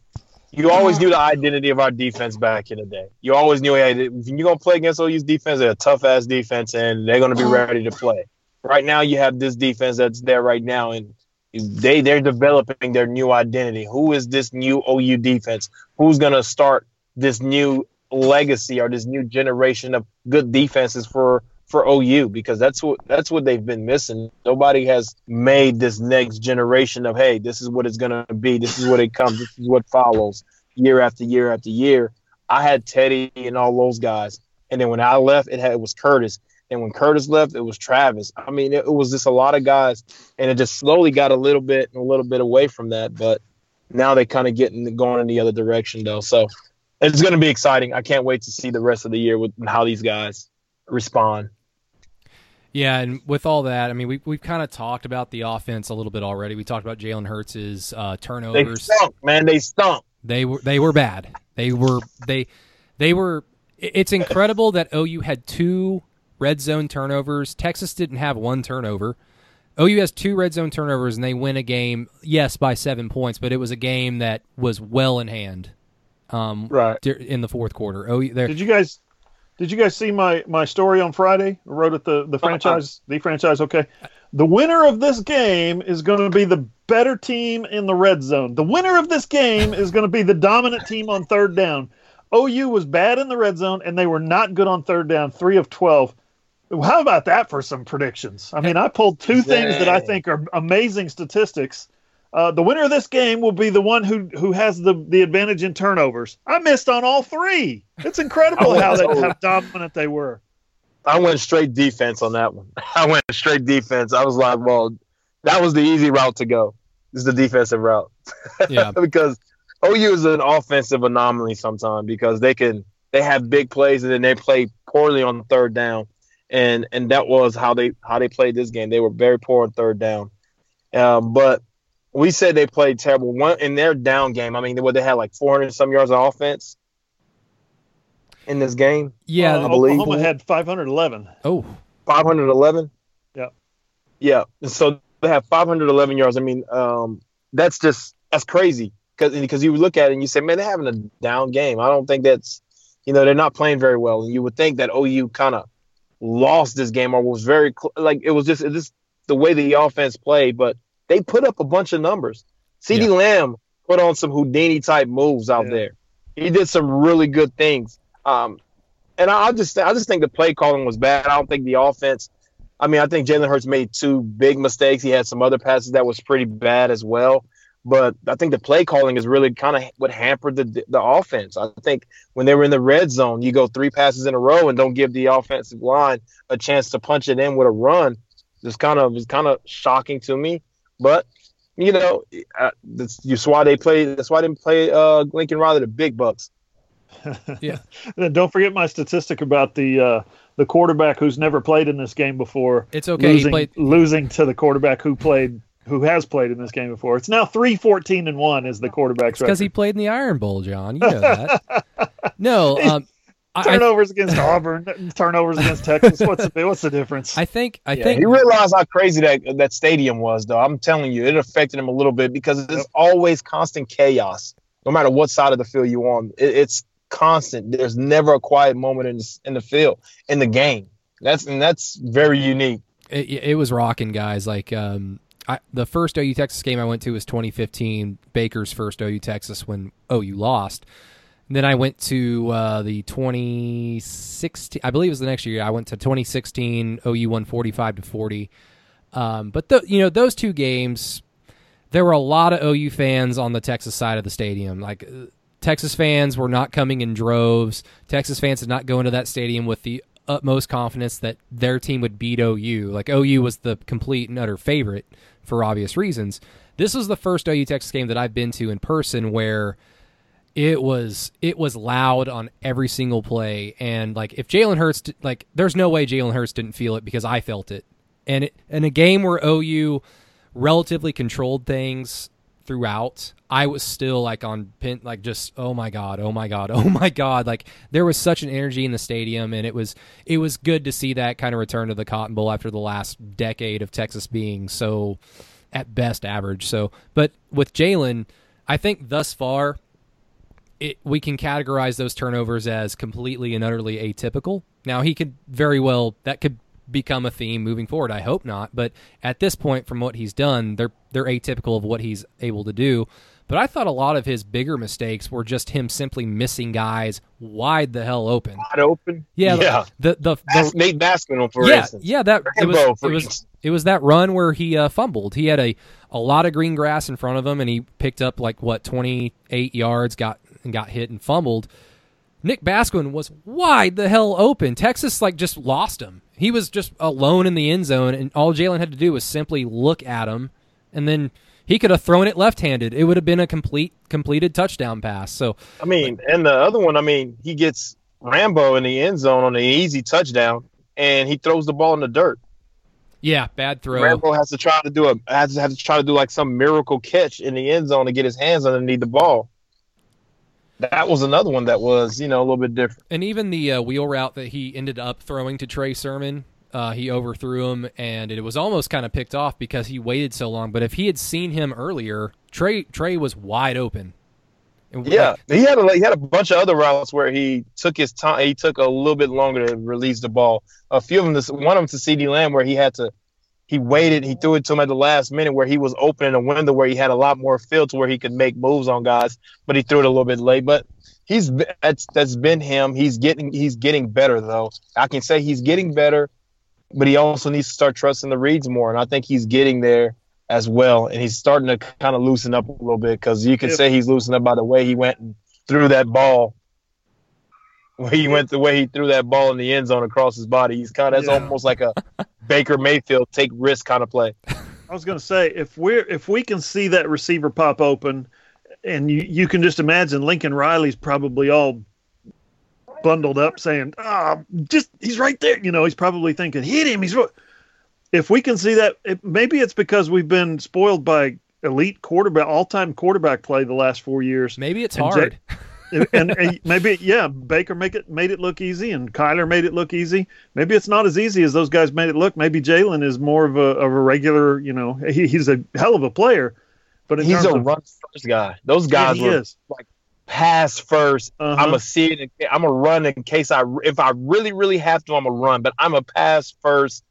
you always knew the identity of our defense back in the day. You always knew, hey, if you're gonna play against OU's defense, they're a tough ass defense, and they're gonna be uh-huh. ready to play. Right now, you have this defense that's there right now, and they they're developing their new identity. Who is this new OU defense? Who's gonna start this new legacy or this new generation of good defenses for for OU because that's what that's what they've been missing. Nobody has made this next generation of hey, this is what it's gonna be. This is what it comes. This is what follows year after year after year. I had Teddy and all those guys, and then when I left, it had it was Curtis, and when Curtis left, it was Travis. I mean, it, it was just a lot of guys, and it just slowly got a little bit and a little bit away from that. But now they kind of getting going in the other direction though. So it's going to be exciting. I can't wait to see the rest of the year with how these guys respond. Yeah, and with all that, I mean, we we've kind of talked about the offense a little bit already. We talked about Jalen Hurts' uh, turnovers. They stunk, man. They stunk. They were they were bad. They were they they were. It's incredible that OU had two red zone turnovers. Texas didn't have one turnover. OU has two red zone turnovers, and they win a game. Yes, by seven points, but it was a game that was well in hand. Um, right in the fourth quarter. OU, Did you guys did you guys see my my story on Friday? I wrote it the the uh-huh. franchise the franchise. Okay, the winner of this game is going to be the better team in the red zone. The winner of this game is going to be the dominant team on third down. OU was bad in the red zone and they were not good on third down. Three of twelve. How about that for some predictions? I mean, I pulled two Dang. things that I think are amazing statistics uh, the winner of this game will be the one who who has the the advantage in turnovers. I missed on all three. It's incredible how they, how dominant they were. I went straight defense on that one. I went straight defense. I was like, well, that was the easy route to go. This is the defensive route. Yeah. because OU is an offensive anomaly sometimes because they can they have big plays and then they play poorly on third down. And and that was how they how they played this game. They were very poor on third down. Um, but we said they played terrible. One in their down game. I mean, what they had like 400 some yards of offense in this game. Yeah, uh, I believe Oklahoma had 511. Oh, 511. Yeah, yeah. So they have 511 yards. I mean, um, that's just that's crazy because because you look at it and you say, man, they're having a down game. I don't think that's you know they're not playing very well, and you would think that OU kind of lost this game or was very cl- like it was just it just the way the offense played, but they put up a bunch of numbers. CeeDee yeah. Lamb put on some Houdini type moves out yeah. there. He did some really good things. Um, and I, I just I just think the play calling was bad. I don't think the offense. I mean, I think Jalen Hurts made two big mistakes. He had some other passes that was pretty bad as well. But I think the play calling is really kind of what hampered the the offense. I think when they were in the red zone, you go three passes in a row and don't give the offensive line a chance to punch it in with a run. It's kind of it's kind of shocking to me. But you know, uh, that's, that's why they play. That's why they play uh, Lincoln Riley the big bucks. Yeah. Then don't forget my statistic about the uh, the quarterback who's never played in this game before. It's okay, he Losing, played- losing to the quarterback who played who has played in this game before. It's now 3-14 and one is the quarterback's because record. he played in the Iron Bowl, John. You know that. no, um, I, I, turnovers against Auburn, turnovers against Texas. What's the what's the difference? I think I Yeah, think he realized how crazy that that stadium was, though. I'm telling you, it affected him a little bit because there's always constant chaos, no matter what side of the field you're on. It, it's constant. There's never a quiet moment in the, in the field in the game. That's and that's very unique. it, it was rocking, guys. Like um, I, the first OU Texas game I went to was 2015, Baker's first OU Texas when OU lost. And then I went to uh, the 2016, I believe it was the next year. I went to 2016, OU won 45 to 40. Um, but the, you know those two games, there were a lot of OU fans on the Texas side of the stadium. Like uh, Texas fans were not coming in droves. Texas fans did not go into that stadium with the utmost confidence that their team would beat OU. Like OU was the complete and utter favorite for obvious reasons. This was the first OU Texas game that I've been to in person where it was it was loud on every single play and like if Jalen Hurts like there's no way Jalen Hurts didn't feel it because I felt it. And it, in a game where OU relatively controlled things throughout, I was still like on pin like just oh my god, oh my god, oh my god. Like there was such an energy in the stadium and it was it was good to see that kind of return to the Cotton Bowl after the last decade of Texas being so at best average. So, but with Jalen, I think thus far it, we can categorize those turnovers as completely and utterly atypical. Now he could very well that could become a theme moving forward. I hope not, but at this point, from what he's done, they're they're atypical of what he's able to do. But I thought a lot of his bigger mistakes were just him simply missing guys wide the hell open. Wide open. Yeah, yeah. The the, the, Bas- Nate Basquine, for yeah, instance. yeah, that it was it was it was that run where he uh, fumbled. He had a a lot of green grass in front of him, and he picked up like what twenty eight yards, got and got hit and fumbled. Nick Basquine was wide the hell open. Texas like just lost him. He was just alone in the end zone, and all Jalen had to do was simply look at him, and then he could have thrown it left handed. It would have been a complete completed touchdown pass. So I mean, and the other one, I mean, he gets Rambo in the end zone on the easy touchdown, and he throws the ball in the dirt. yeah, bad throw. Rambo has to try to do a has to have to try to do like some miracle catch in the end zone to get his hands underneath the ball. That was another one that was, you know, a little bit different. And even the uh, wheel route that he ended up throwing to Trey Sermon, uh, he overthrew him, and it was almost kind of picked off because he waited so long. But if he had seen him earlier, Trey Trey was wide open. And, Yeah, like, he had a he had a bunch of other routes where he took his time. He took a little bit longer to release the ball. A few of them, this one of them to CeeDee Lamb, where he had to. He waited. He threw it to him at the last minute, where he was opening a window where he had a lot more field to where he could make moves on guys. But he threw it a little bit late. But he's that's that's been him. He's getting he's getting better though. I can say he's getting better, but he also needs to start trusting the reads more. And I think he's getting there as well. And he's starting to kind of loosen up a little bit because you can Yeah. say he's loosened up by the way he went and threw that ball. Where he went the way he threw that ball in the end zone across his body. He's kind of that's Yeah. almost like a Baker Mayfield take risk kind of play. I was going to say if we're if we can see that receiver pop open, and you you can just imagine Lincoln Riley's probably all bundled up saying, "Ah, just he's right there." You know, he's probably thinking, "Hit him." He's. If we can see that, it, maybe it's because we've been spoiled by elite quarterback, all time quarterback play the last four years. maybe it's And hard. and, and maybe yeah, Baker make it made it look easy, and Kyler made it look easy. Maybe it's not as easy as those guys made it look. Maybe Jalen is more of a of a regular, you know, he, he's a hell of a player, but in He's terms a of run first guy. Those guys he were is. pass 1st Uh-huh. I'm a see it. in- I'm a run in case I if I really really have to. I'm a run, but I'm a pass first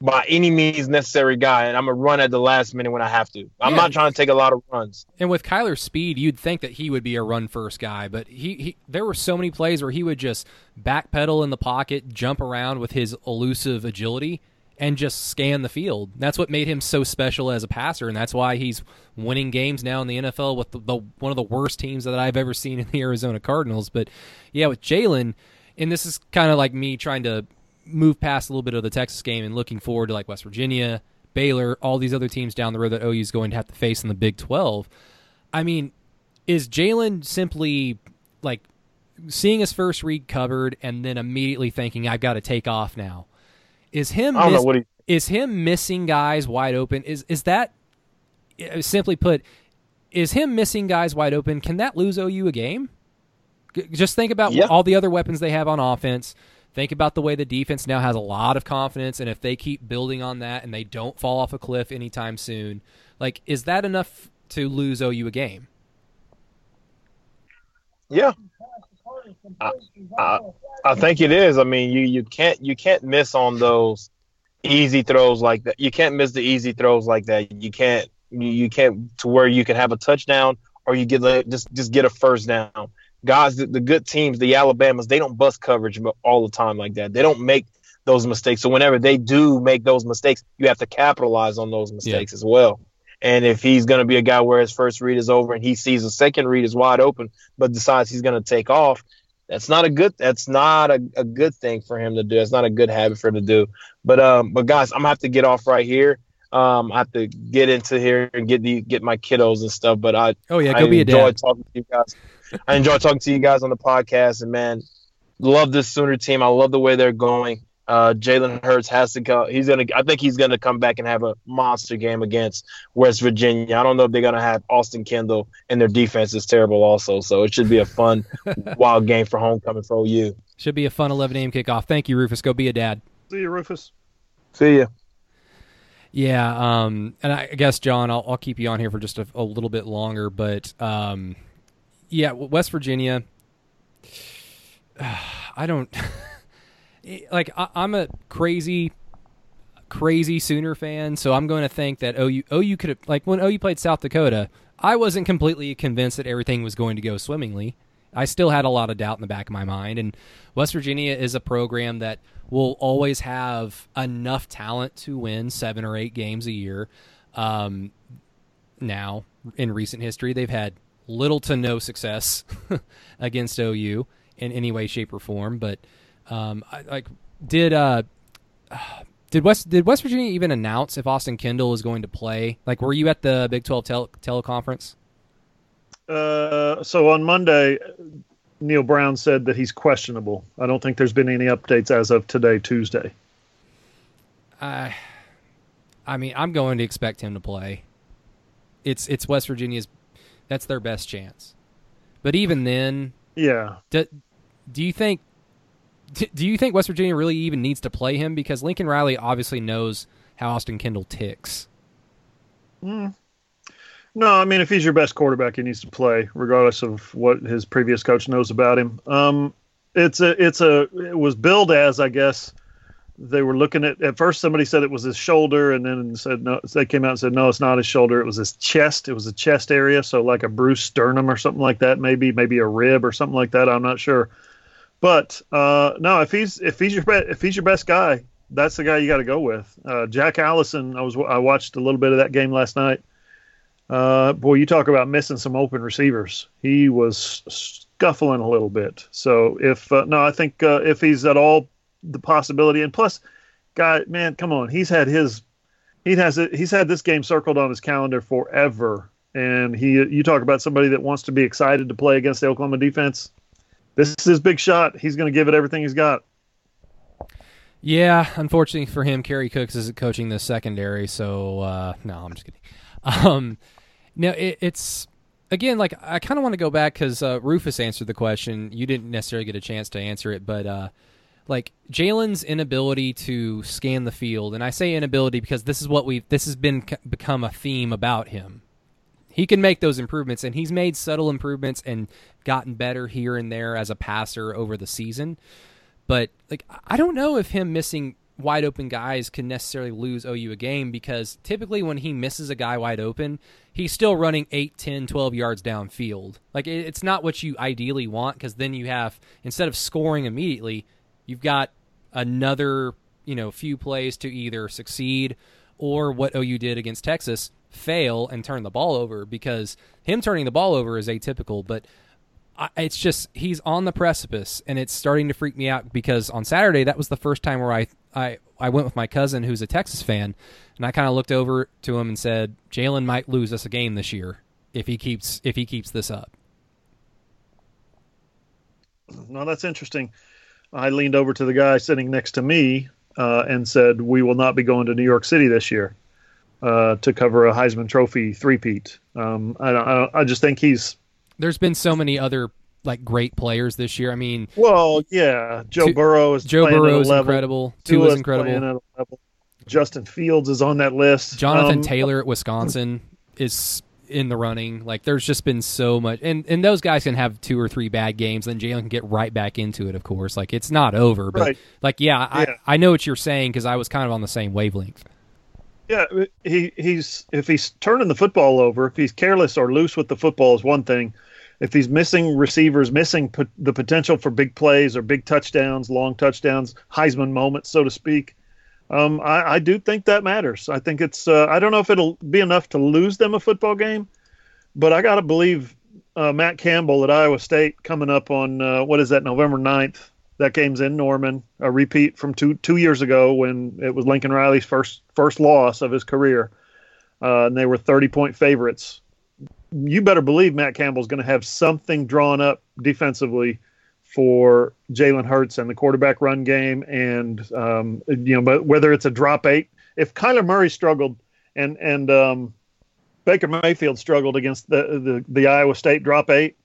by any means necessary guy, and I'm a run at the last minute when I have to. I'm Yeah. not trying to take a lot of runs. And with Kyler's speed, you'd think that he would be a run first guy, but he, he there were so many plays where he would just backpedal in the pocket, jump around with his elusive agility, and just scan the field. That's what made him so special as a passer, and that's why he's winning games now in the NFL with the, the one of the worst teams that I've ever seen in the Arizona Cardinals. But yeah, with Jalen, and this is kind of like me trying to move past a little bit of the Texas game and looking forward to like West Virginia, Baylor, all these other teams down the road that OU is going to have to face in the Big 12. I mean, is Jalen simply like seeing his first read covered and then immediately thinking I've got to take off now. Is him miss- he. is him missing guys wide open is is that uh, simply put is him missing guys wide open can that lose OU a game G- just think about Yeah. all the other weapons they have on offense think about the way the defense now has a lot of confidence and if they keep building on that and they don't fall off a cliff anytime soon like is that enough to lose OU a game Yeah. I, I, I think it is. I mean, you you can't you can't miss on those easy throws like that. You can't miss the easy throws like that. You can't you, you can't to where you can have a touchdown or you get just just get a first down. Guys, the, the good teams, the Alabamas, they don't bust coverage all the time like that. They don't make those mistakes. So whenever they do make those mistakes, you have to capitalize on those mistakes as well. And if he's going to be a guy where his first read is over and he sees a second read is wide open, but decides he's going to take off, that's not a good. That's not a, a good thing for him to do. That's not a good habit for him to do. But um, but guys, I'm gonna have to get off right here. Um, I have to get into here and get the get my kiddos and stuff. But I oh yeah I go be a dad talking to you guys. I enjoy talking to you guys on the podcast, and man, love this Sooner team. I love the way they're going. Uh, Jalen Hurts has to go. He's gonna. I think he's gonna come back and have a monster game against West Virginia. I don't know if they're gonna have Austin Kendall, and their defense is terrible also. So it should be a fun, wild game for homecoming for OU. should be a fun 11 a.m kickoff thank you Rufus go be a dad See you, Rufus. See you. Yeah, um, and I guess John, I'll, I'll keep you on here for just a, a little bit longer, but um, yeah, West Virginia. I don't like. I, I'm a crazy, crazy Sooner fan, so I'm going to think that OU OU could have like when OU played South Dakota. I wasn't completely convinced that everything was going to go swimmingly. I still had a lot of doubt in the back of my mind, and West Virginia is a program that will always have enough talent to win seven or eight games a year. Um, now, in recent history, they've had little to no success against OU in any way, shape, or form. But um, I, like, did uh, did West did West Virginia even announce if Austin Kendall is going to play? Like, were you at the Big Twelve tel- teleconference? Uh, so on Monday, Neal Brown said that he's questionable. I don't think there's been any updates as of today, Tuesday. I, I mean, I'm going to expect him to play. It's it's West Virginia's, that's their best chance. But even then, Yeah. do, do you think do you think West Virginia really even needs to play him because Lincoln Riley obviously knows how Austin Kendall ticks. No, I mean, if he's your best quarterback, he needs to play, regardless of what his previous coach knows about him. Um, it's a, it's a, it was billed as, I guess, they were looking at. At first, somebody said it was his shoulder, and then said no. They came out and said no, it's not his shoulder. It was his chest. It was a chest area, so like a bruised sternum or something like that. Maybe, maybe a rib or something like that. I'm not sure. But uh, no, if he's if he's your be- if he's your best guy, that's the guy you got to go with. Uh, Jack Allison. I was I watched a little bit of that game last night. Uh, boy, you talk about missing some open receivers. He was scuffling a little bit. So if uh, no, I think uh, if he's at all the possibility, and plus, guy, man, come on, he's had his he has it. He's had this game circled on his calendar forever. And he, you talk about somebody that wants to be excited to play against the Oklahoma defense. This is his big shot. He's going to give it everything he's got. Yeah, unfortunately for him, Kerry Cooks isn't coaching the secondary. So uh, no, I'm just kidding. Um, no, it, it's again like I kind of want to go back because uh, Rufus answered the question. You didn't necessarily get a chance to answer it, but uh, like Jalen's inability to scan the field, and I say inability because this is what we this has been become a theme about him. He can make those improvements, and he's made subtle improvements and gotten better here and there as a passer over the season. But like, I don't know if him missing wide open guys can necessarily lose OU a game because typically when he misses a guy wide open, he's still running 8, 10, 12 yards downfield. Like it's not what you ideally want because then you have instead of scoring immediately, you've got another, you know, few plays to either succeed or what OU did against Texas, fail and turn the ball over because him turning the ball over is atypical, but I, it's just he's on the precipice, and it's starting to freak me out because on Saturday that was the first time where I I, I went with my cousin who's a Texas fan, and I kind of looked over to him and said, "Jalen might lose us a game this year if he keeps if he keeps this up." no, that's interesting. I leaned over to the guy sitting next to me uh, and said, "We will not be going to New York City this year uh, to cover a Heisman Trophy three-peat." Um, I, I, I just think he's. There's been so many other like great players this year. I mean, well, yeah, Joe Two- Burrow is Joe Burrow is incredible. Tua is incredible. at a level. Justin Fields is on that list. Jonathan Um, Taylor at Wisconsin is in the running. Like there's just been so much, and and those guys can have two or three bad games, then Jalen can get right back into it. Of course, like it's not over, but Right. like yeah, Yeah. I I know what you're saying because I was kind of on the same wavelength. Yeah, he he's if he's turning the football over, if he's careless or loose with the football is one thing. If he's missing receivers, missing pot- the potential for big plays or big touchdowns, long touchdowns, Heisman moments, so to speak, um, I, I do think that matters. I think it's. Uh, I don't know if it'll be enough to lose them a football game, but I got to believe uh, Matt Campbell at Iowa State coming up on uh, what is that November 9th. That game's in Norman, a repeat from two two years ago when it was Lincoln Riley's first first loss of his career, uh, and they were 30 point favorites. You better believe Matt Campbell's going to have something drawn up defensively for Jalen Hurts and the quarterback run game, and um, you know, but whether it's a drop eight, if Kyler Murray struggled and and um, Baker Mayfield struggled against the, the the Iowa State drop eight,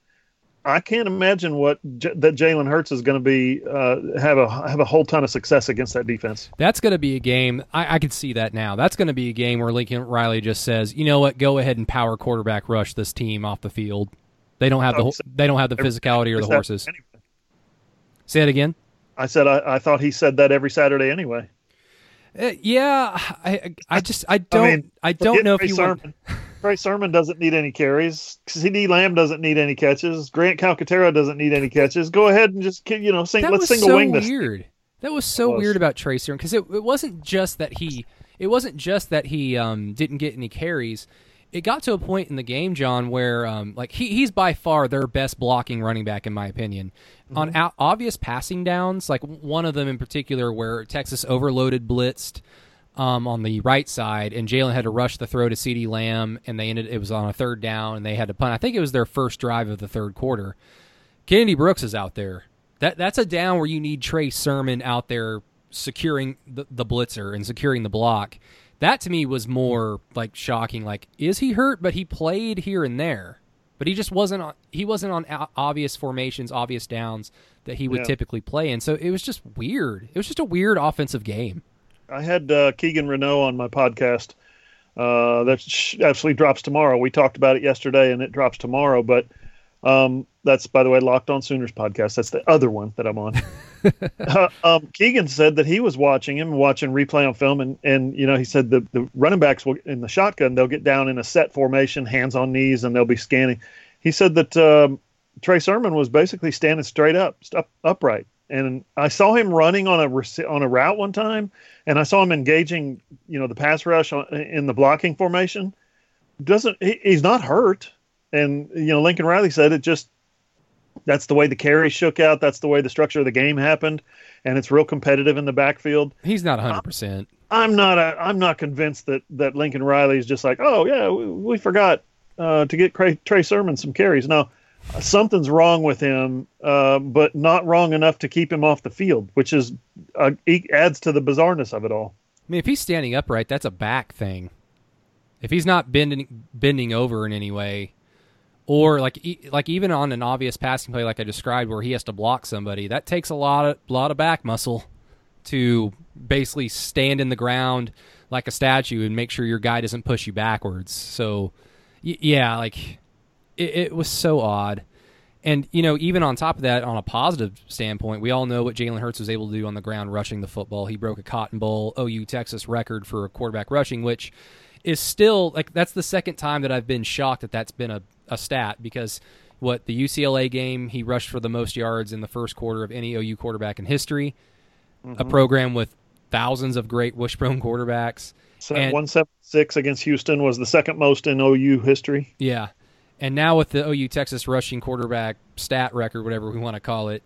I can't imagine what J- that Jalen Hurts is going to be uh, have a have a whole ton of success against that defense. That's going to be a game. I, I could see that now. That's going to be a game where Lincoln Riley just says, "You know what? Go ahead and power quarterback rush this team off the field. They don't have the Oh, they don't have the physicality or the horses." Anyway. Say it again. I said I, I thought he said that every Saturday anyway. Uh, yeah, I I just I don't I, mean, don't Forget know if Trey you want. Sermon. Trey Sermon doesn't need any carries. CeeDee Lamb doesn't need any catches. Grant Calcaterra doesn't need any catches. Go ahead and just you know sing. That let's single so wing this. weird. That was so was. weird about Tracer because it, it wasn't just that he it wasn't just that he um, didn't get any carries. It got to a point in the game, John, where um, like he, he's by far their best blocking running back in my opinion. On Mm-hmm. out, obvious passing downs, like one of them in particular, where Texas overloaded blitzed um, on the right side, and Jalen had to rush the throw to CeeDee Lamb, and they ended. It was on a third down, and they had to punt. I think it was their first drive of the third quarter. Kennedy Brooks is out there. That that's a down where you need Trey Sermon out there securing the, the blitzer and securing the block. That to me was more like shocking. Like, is he hurt? But he played here and there, but he just wasn't on. He wasn't on obvious formations, obvious downs that he would Yeah. typically play in. So it was just weird. It was just a weird offensive game. I had uh, Keegan Renault on my podcast. Uh, that sh- actually drops tomorrow. We talked about it yesterday, and it drops tomorrow. But um, that's, by the way, Locked On Sooners podcast. That's the other one that I'm on. uh, um, Keegan said that he was watching him, watching replay on film, and and you know he said the the running backs will in the shotgun they'll get down in a set formation, hands on knees, and they'll be scanning. He said that um, Trey Sermon was basically standing straight up, up upright, and I saw him running on a on a route one time, and I saw him engaging, you know, the pass rush on, in the blocking formation. Doesn't he, he's not hurt, and you know Lincoln Riley said it just that's the way the carry shook out. That's the way the structure of the game happened, and it's real competitive in the backfield. He's not 100%. I'm not a, I'm not convinced that that Lincoln Riley is just like, oh yeah, we, we forgot uh, to get Trey, Trey Sermon some carries. Now, something's wrong with him, uh, but not wrong enough to keep him off the field, which is uh, adds to the bizarreness of it all. I mean, if he's standing upright, that's a back thing. If he's not bending bending over in any way, or like e- like even on an obvious passing play like I described, where he has to block somebody, that takes a lot of lot of back muscle to basically stand in the ground like a statue and make sure your guy doesn't push you backwards. So, y- yeah, like it, it was so odd. And you know, even on top of that, on a positive standpoint, we all know what Jalen Hurts was able to do on the ground rushing the football. He broke a Cotton Bowl OU Texas record for a quarterback rushing, which is still like that's the second time that I've been shocked that that's been a, a stat because what the UCLA game he rushed for the most yards in the first quarter of any OU quarterback in history, a program with thousands of great wishbone quarterbacks. So And- one seven six against Houston was the second most in OU history. Yeah. And now with the OU Texas rushing quarterback stat record, whatever we want to call it,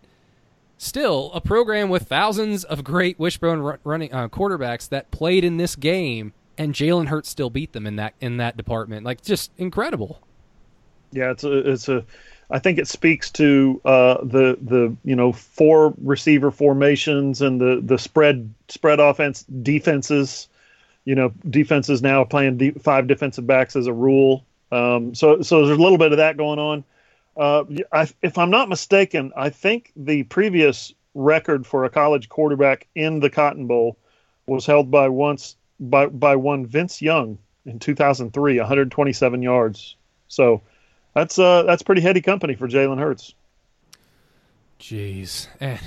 still a program with thousands of great wishbone running uh, quarterbacks that played in this game, and Jalen Hurts still beat them in that in that department. Like just incredible. Yeah, it's a it's a I think it speaks to uh, the the you know four receiver formations and the the spread spread offense defenses. You know, defenses now playing de- five defensive backs as a rule. Um, so so there's a little bit of that going on. Uh, I, if I'm not mistaken, I think the previous record for a college quarterback in the Cotton Bowl was held by once by by one Vince Young in 2003, 127 yards. So that's uh that's pretty heady company for Jalen Hurts. Jeez, eh,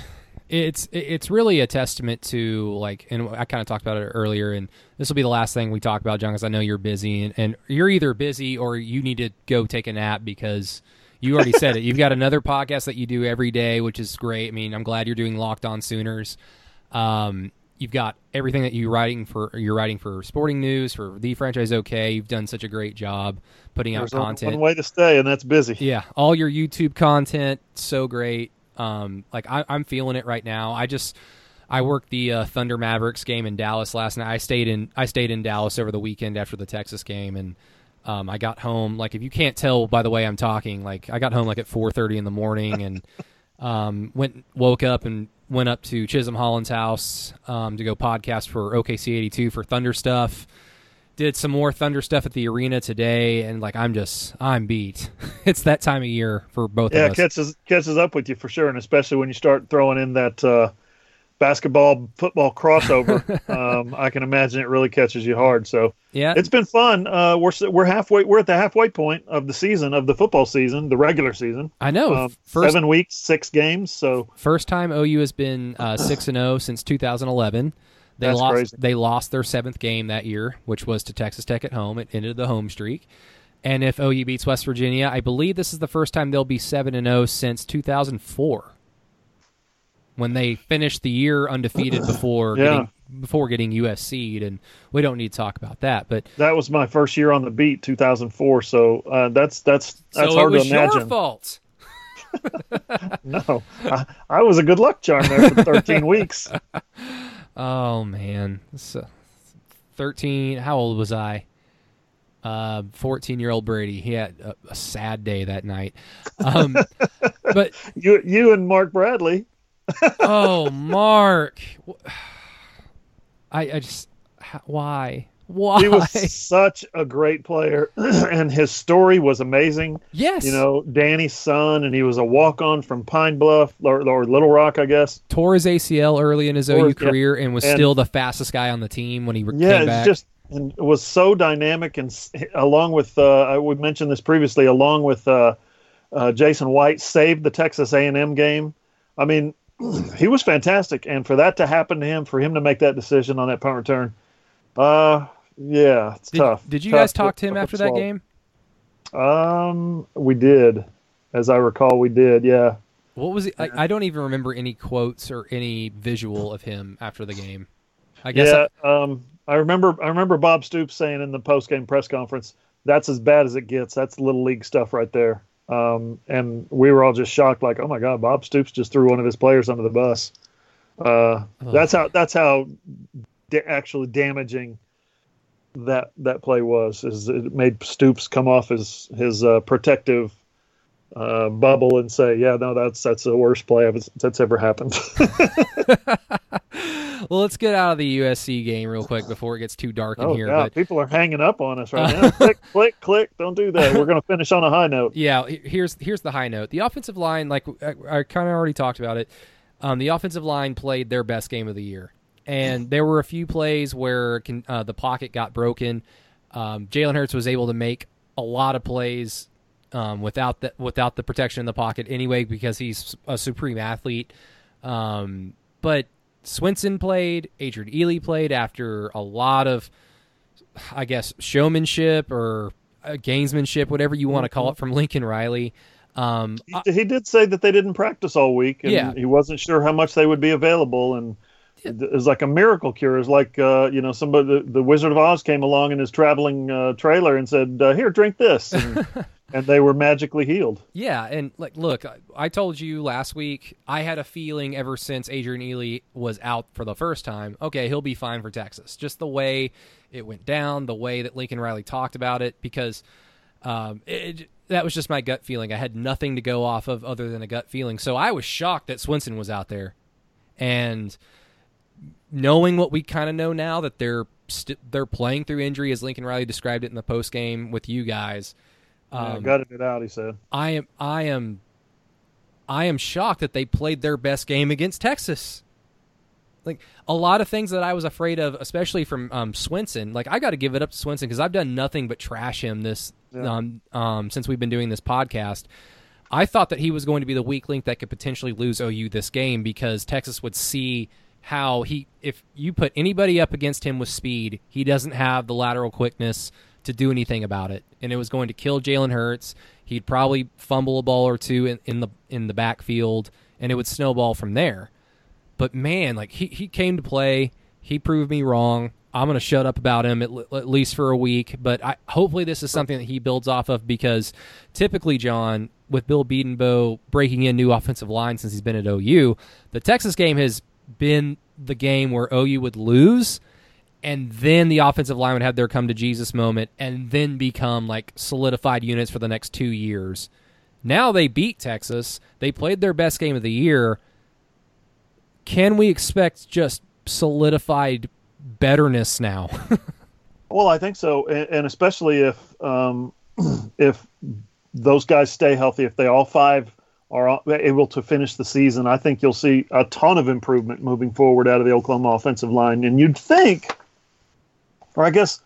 it's it's really a testament to like, and I kind of talked about it earlier, and this will be the last thing we talk about, John, because I know you're busy, and, and you're either busy or you need to go take a nap because you already said it. You've got another podcast that you do every day, which is great. I mean, I'm glad you're doing Locked On Sooners. Um, you've got everything that you're writing for you're writing for sporting news for the franchise okay you've done such a great job putting There's out content. one way to stay and that's busy. Yeah all your youtube content so great. Um like I, i'm feeling it right now. I just i worked the uh, thunder mavericks game in dallas last night. I stayed in i stayed in dallas over the weekend after the texas game and um, I got home like if you can't tell by the way I'm talking, like I got home like at 4:30 in the morning and um, went woke up and went up to Chisholm Holland's house um, to go podcast for OKC 82 for Thunder stuff. Did some more Thunder stuff at the arena today, and like I'm just I'm beat. it's that time of year for both yeah, of us. Yeah, catches catches up with you for sure, and especially when you start throwing in that uh, basketball football crossover. um, I can imagine it really catches you hard. So yeah, it's been fun. Uh, we're we're halfway. We're at the halfway point of the season of the football season, the regular season. I know. Um, first seven weeks, six games. So first time OU has been uh, six and zero since 2011. They That's lost. crazy. They lost their seventh game that year, which was to Texas Tech at home. It ended the home streak. And if OU beats West Virginia, I believe this is the first time they'll be seven and zero since 2004, when they finished the year undefeated before Yeah. getting before getting USC'd. And we don't need to talk about that. But that was my first year on the beat, 2004. So uh, that's that's that's so hard it was to imagine. your fault. No, I, I was a good luck charm there for 13 weeks. Oh man, so, thirteen. How old was I? Uh, fourteen-year-old Brady. He had a, a sad day that night. Um, but You you and Mark Bradley. Oh, Mark, I I just why why? He was such a great player, and his story was amazing. yes, You know, Danny's son, and he was a walk on from Pine Bluff or, or Little Rock, I guess. tore his ACL early in his Tore OU his- yeah. career and was And- still the fastest guy on the team when he Yeah, came back. just and was so dynamic, and along with uh, we mentioned this previously, along with uh, uh, Jason White, saved the Texas A and M game. I mean, he was fantastic, and for that to happen to him, for him to make that decision on that punt return, uh, yeah, it's did, tough. did you Tough guys talk to him after that game? Um, we did, as I recall, we did. Yeah, What was it? I, I don't even remember any quotes or any visual of him after the game. I guess yeah. um, I remember. I remember Bob Stoops saying in the post game press conference, "That's as bad as it gets. That's little league stuff right there." Um, and we were all just shocked, like, "Oh my God, Bob Stoops just threw one of his players under the bus." Uh, that's how. That's how da- actually damaging that that play was. Is it made Stoops come off his his uh, protective. Uh, bubble and say, yeah, no, that's that's the worst play that's ever happened. Well, let's get out of the USC game real quick before it gets too dark in Oh here. God, But people are hanging up on us right now. click, click, click! Don't do that. We're going to finish on a high note. yeah, here's here's the high note. The offensive line, like I, I kind of already talked about it. Um, the offensive line played their best game of the year, and there were a few plays where can, uh, the pocket got broken. Um, Jalen Hurts was able to make a lot of plays um, without the without the protection in the pocket anyway because he's a supreme athlete. Um, but Swenson played, Adrian Ealy played after a lot of, I guess, showmanship or uh, gamesmanship, whatever you want to call it, from Lincoln Riley. Um, He, he did say that they didn't practice all week, and Yeah. he wasn't sure how much they would be available. And it was like a miracle cure. It's like uh, you know, somebody, the, the Wizard of Oz came along in his traveling uh, trailer and said, uh, "Here, drink this," and, and they were magically healed. Yeah, and like, look, I- told you last week. I had a feeling ever since Adrian Ealy was out for the first time. Okay, he'll be fine for Texas. Just the way it went down, the way that Lincoln Riley talked about it, because Um, it, that was just my gut feeling. I had nothing to go off of other than a gut feeling. So I was shocked that Swenson was out there, and knowing what we kind of know now that they're st- they're playing through injury, as Lincoln Riley described it in the post game with you guys. Um, yeah, gutted it out. He said, "I am, I am, I am shocked that they played their best game against Texas." Like a lot of things that I was afraid of, especially from um, Swenson. Like I got to give it up to Swenson because I've done nothing but trash him this yeah. um, um, since we've been doing this podcast. I thought that he was going to be the weak link that could potentially lose OU this game because Texas would see how he if you put anybody up against him with speed, he doesn't have the lateral quickness to do anything about it, and it was going to kill Jalen Hurts. He'd probably fumble a ball or two in, in the in the backfield, and it would snowball from there. But man, like he he came to play. He proved me wrong. I'm going to shut up about him at, at, least for a week, but I, hopefully this is something that he builds off of because typically, John, with Bill Bedenbaugh breaking in new offensive line since he's been at OU, the Texas game has been the game where OU would lose and then the offensive line would have their come to Jesus moment and then become like solidified units for the next two years. Now they beat Texas. They played their best game of the year. Can we expect just solidified betterness now? well, I think so, and, especially if um, if those guys stay healthy, if they all five are able to finish the season, I think you'll see a ton of improvement moving forward out of the Oklahoma offensive line. And you'd think, or I guess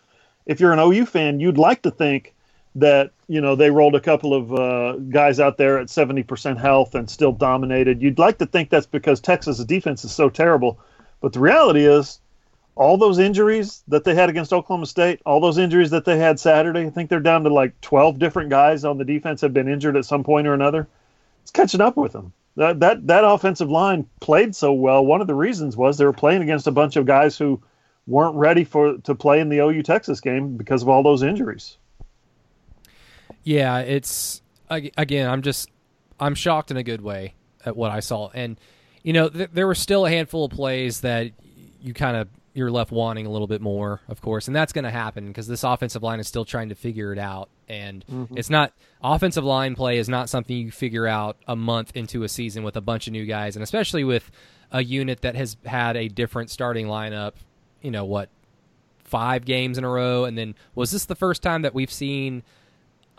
if you're an OU fan, you'd like to think that you know they rolled a couple of uh, guys out there at 70% health and still dominated. You'd like to think that's because Texas' defense is so terrible, but the reality is all those injuries that they had against Oklahoma State, all those injuries that they had Saturday, I think they're down to like 12 different guys on the defense have been injured at some point or another it's catching up with them. That that that offensive line played so well. One of the reasons was they were playing against a bunch of guys who weren't ready for to play in the OU Texas game because of all those injuries. Yeah, it's again. I'm just I'm shocked in a good way at what I saw, and you know th- there were still a handful of plays that you kind of you're left wanting a little bit more, of course, and that's going to happen because this offensive line is still trying to figure it out, and mm-hmm. it's not offensive line play is not something you figure out a month into a season with a bunch of new guys, and especially with a unit that has had a different starting lineup. You know what, five games in a row, and then was this the first time that we've seen?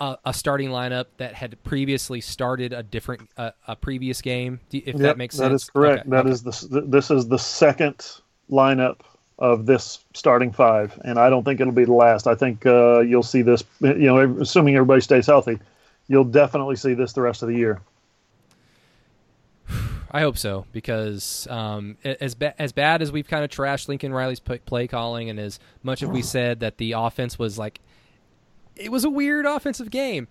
A, a, starting lineup that had previously started a different uh, a previous game. If yep, that makes sense, that is correct. Okay, that okay. is the this is the second lineup of this starting five, and I don't think it'll be the last. I think uh, you'll see this. You know, assuming everybody stays healthy, you'll definitely see this the rest of the year. I hope so because um, as ba- as bad as we've kind of trashed Lincoln Riley's p- play calling, and as much as we said that the offense was like, it was a weird offensive game.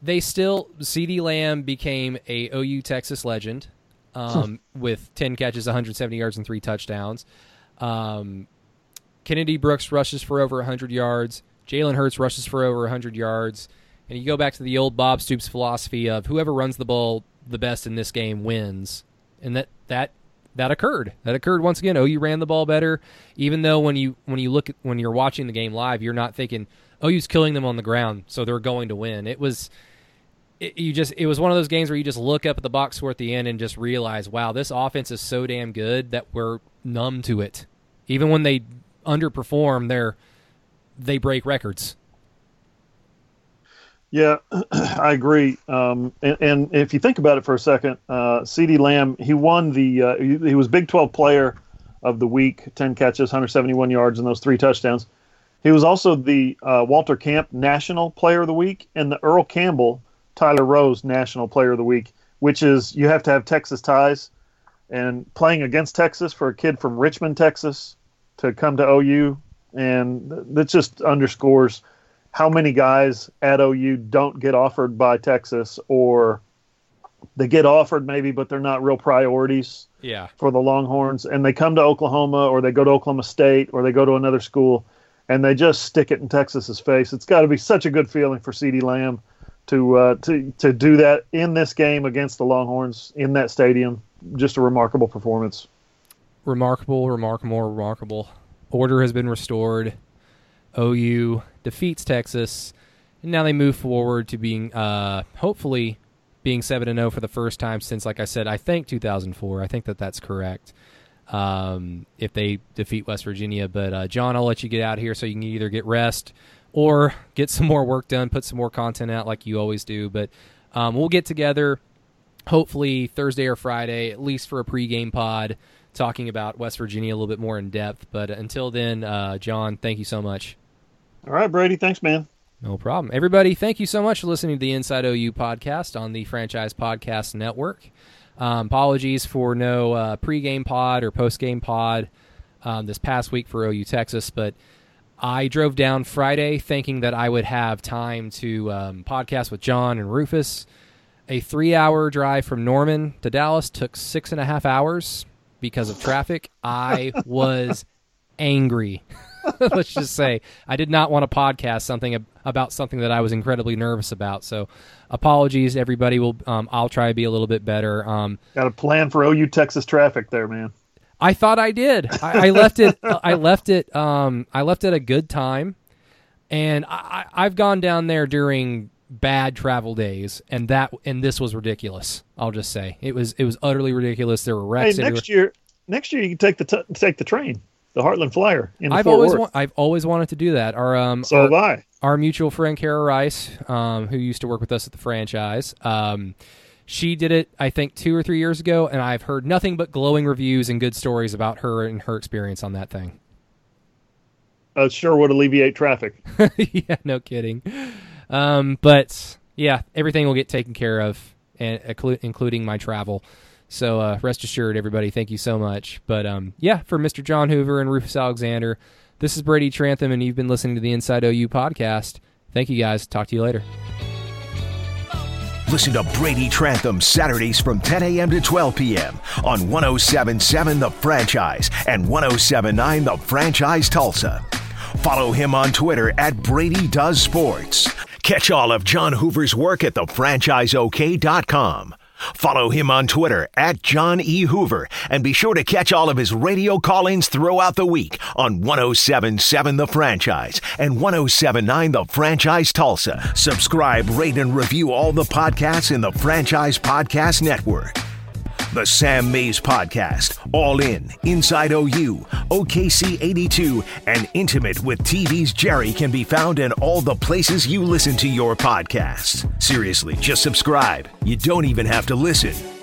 They still CeeDee Lamb became a OU Texas legend um, with ten catches, 170 yards, and three touchdowns. Um, Kennedy Brooks rushes for over 100 yards. Jalen Hurts rushes for over 100 yards. And you go back to the old Bob Stoops philosophy of whoever runs the ball the best in this game wins. And that that that occurred. That occurred once again. Oh, you ran the ball better, even though when you when you look at when you're watching the game live, you're not thinking, "Oh, you's killing them on the ground, so they're going to win." It was it, you just it was one of those games where you just look up at the box score at the end and just realize, "Wow, this offense is so damn good that we're numb to it. Even when they underperform, they're they break records. Yeah, I agree. Um, and, and, if you think about it for a second, uh, CeeDee Lamb he won the uh, he, he, was Big 12 Player of the Week, 10 catches, 171 yards, and those three touchdowns. He was also the uh, Walter Camp National Player of the Week and the Earl Campbell Tyler Rose National Player of the Week, which is you have to have Texas ties and playing against Texas for a kid from Richmond, Texas, to come to OU, and that just underscores how many guys at OU don't get offered by Texas, or they get offered maybe, but they're not real priorities. Yeah. For the Longhorns, and they come to Oklahoma, or they go to Oklahoma State, or they go to another school, and they just stick it in Texas's face. It's got to be such a good feeling for CeeDee Lamb to uh, to to do that in this game against the Longhorns in that stadium just a remarkable performance. Remarkable, remarkable, remarkable. Order has been restored. OU defeats Texas, and now they move forward to being uh, hopefully being seven and zero for the first time since, like I said, I think 2004. I think that that's correct. Um, if they defeat West Virginia, but uh, John, I'll let you get out here so you can either get rest or get some more work done, put some more content out like you always do. But um, we'll get together hopefully Thursday or Friday, at least for a pregame pod, talking about West Virginia a little bit more in depth. But until then, uh, John, thank you so much. All right, Brady. Thanks, man. No problem. Everybody, thank you so much for listening to the Inside OU podcast on the Franchise Podcast Network. Um, apologies for no uh, pregame pod or postgame pod um, this past week for OU Texas, but I drove down Friday thinking that I would have time to um, podcast with John and Rufus. A three hour drive from Norman to Dallas took six and a half hours because of traffic. I was angry. Let's just say I did not want to podcast something about something that I was incredibly nervous about. So, apologies, everybody. Will um, I'll try to be a little bit better. Um, Got a plan for OU Texas traffic there, man. I thought I did. I, I left it. I left it. Um, I left it a good time, and I, I've gone down there during bad travel days, and that and this was ridiculous. I'll just say it was it was utterly ridiculous. There were wrecks. Hey, next year, next year you can take the t- take the train, the Heartland Flyer. In I've Fort always wa- I've always wanted to do that. Our um so our, have I. our mutual friend Kara Rice, um, who used to work with us at the franchise, um, she did it I think two or three years ago, and I've heard nothing but glowing reviews and good stories about her and her experience on that thing. Uh, sure would alleviate traffic. yeah, no kidding. Um, but yeah, everything will get taken care of, and including my travel. So uh, rest assured, everybody, thank you so much. But um, yeah, for Mr. John Hoover and Rufus Alexander, this is Brady Trantham, and you've been listening to the Inside OU podcast. Thank you guys. Talk to you later. Listen to Brady Trantham Saturdays from 10 a.m. to 12 p.m. on 1077 The Franchise and 1079 The Franchise Tulsa. Follow him on Twitter at Brady Does Sports. Catch all of John Hoover's work at thefranchiseok.com. Follow him on Twitter at John E. Hoover and be sure to catch all of his radio call ins throughout the week on 1077 The Franchise and 1079 The Franchise Tulsa. Subscribe, rate, and review all the podcasts in the Franchise Podcast Network. The Sam Mays Podcast, All In, Inside OU, OKC 82, and Intimate with TV's Jerry can be found in all the places you listen to your podcasts. Seriously, just subscribe. You don't even have to listen.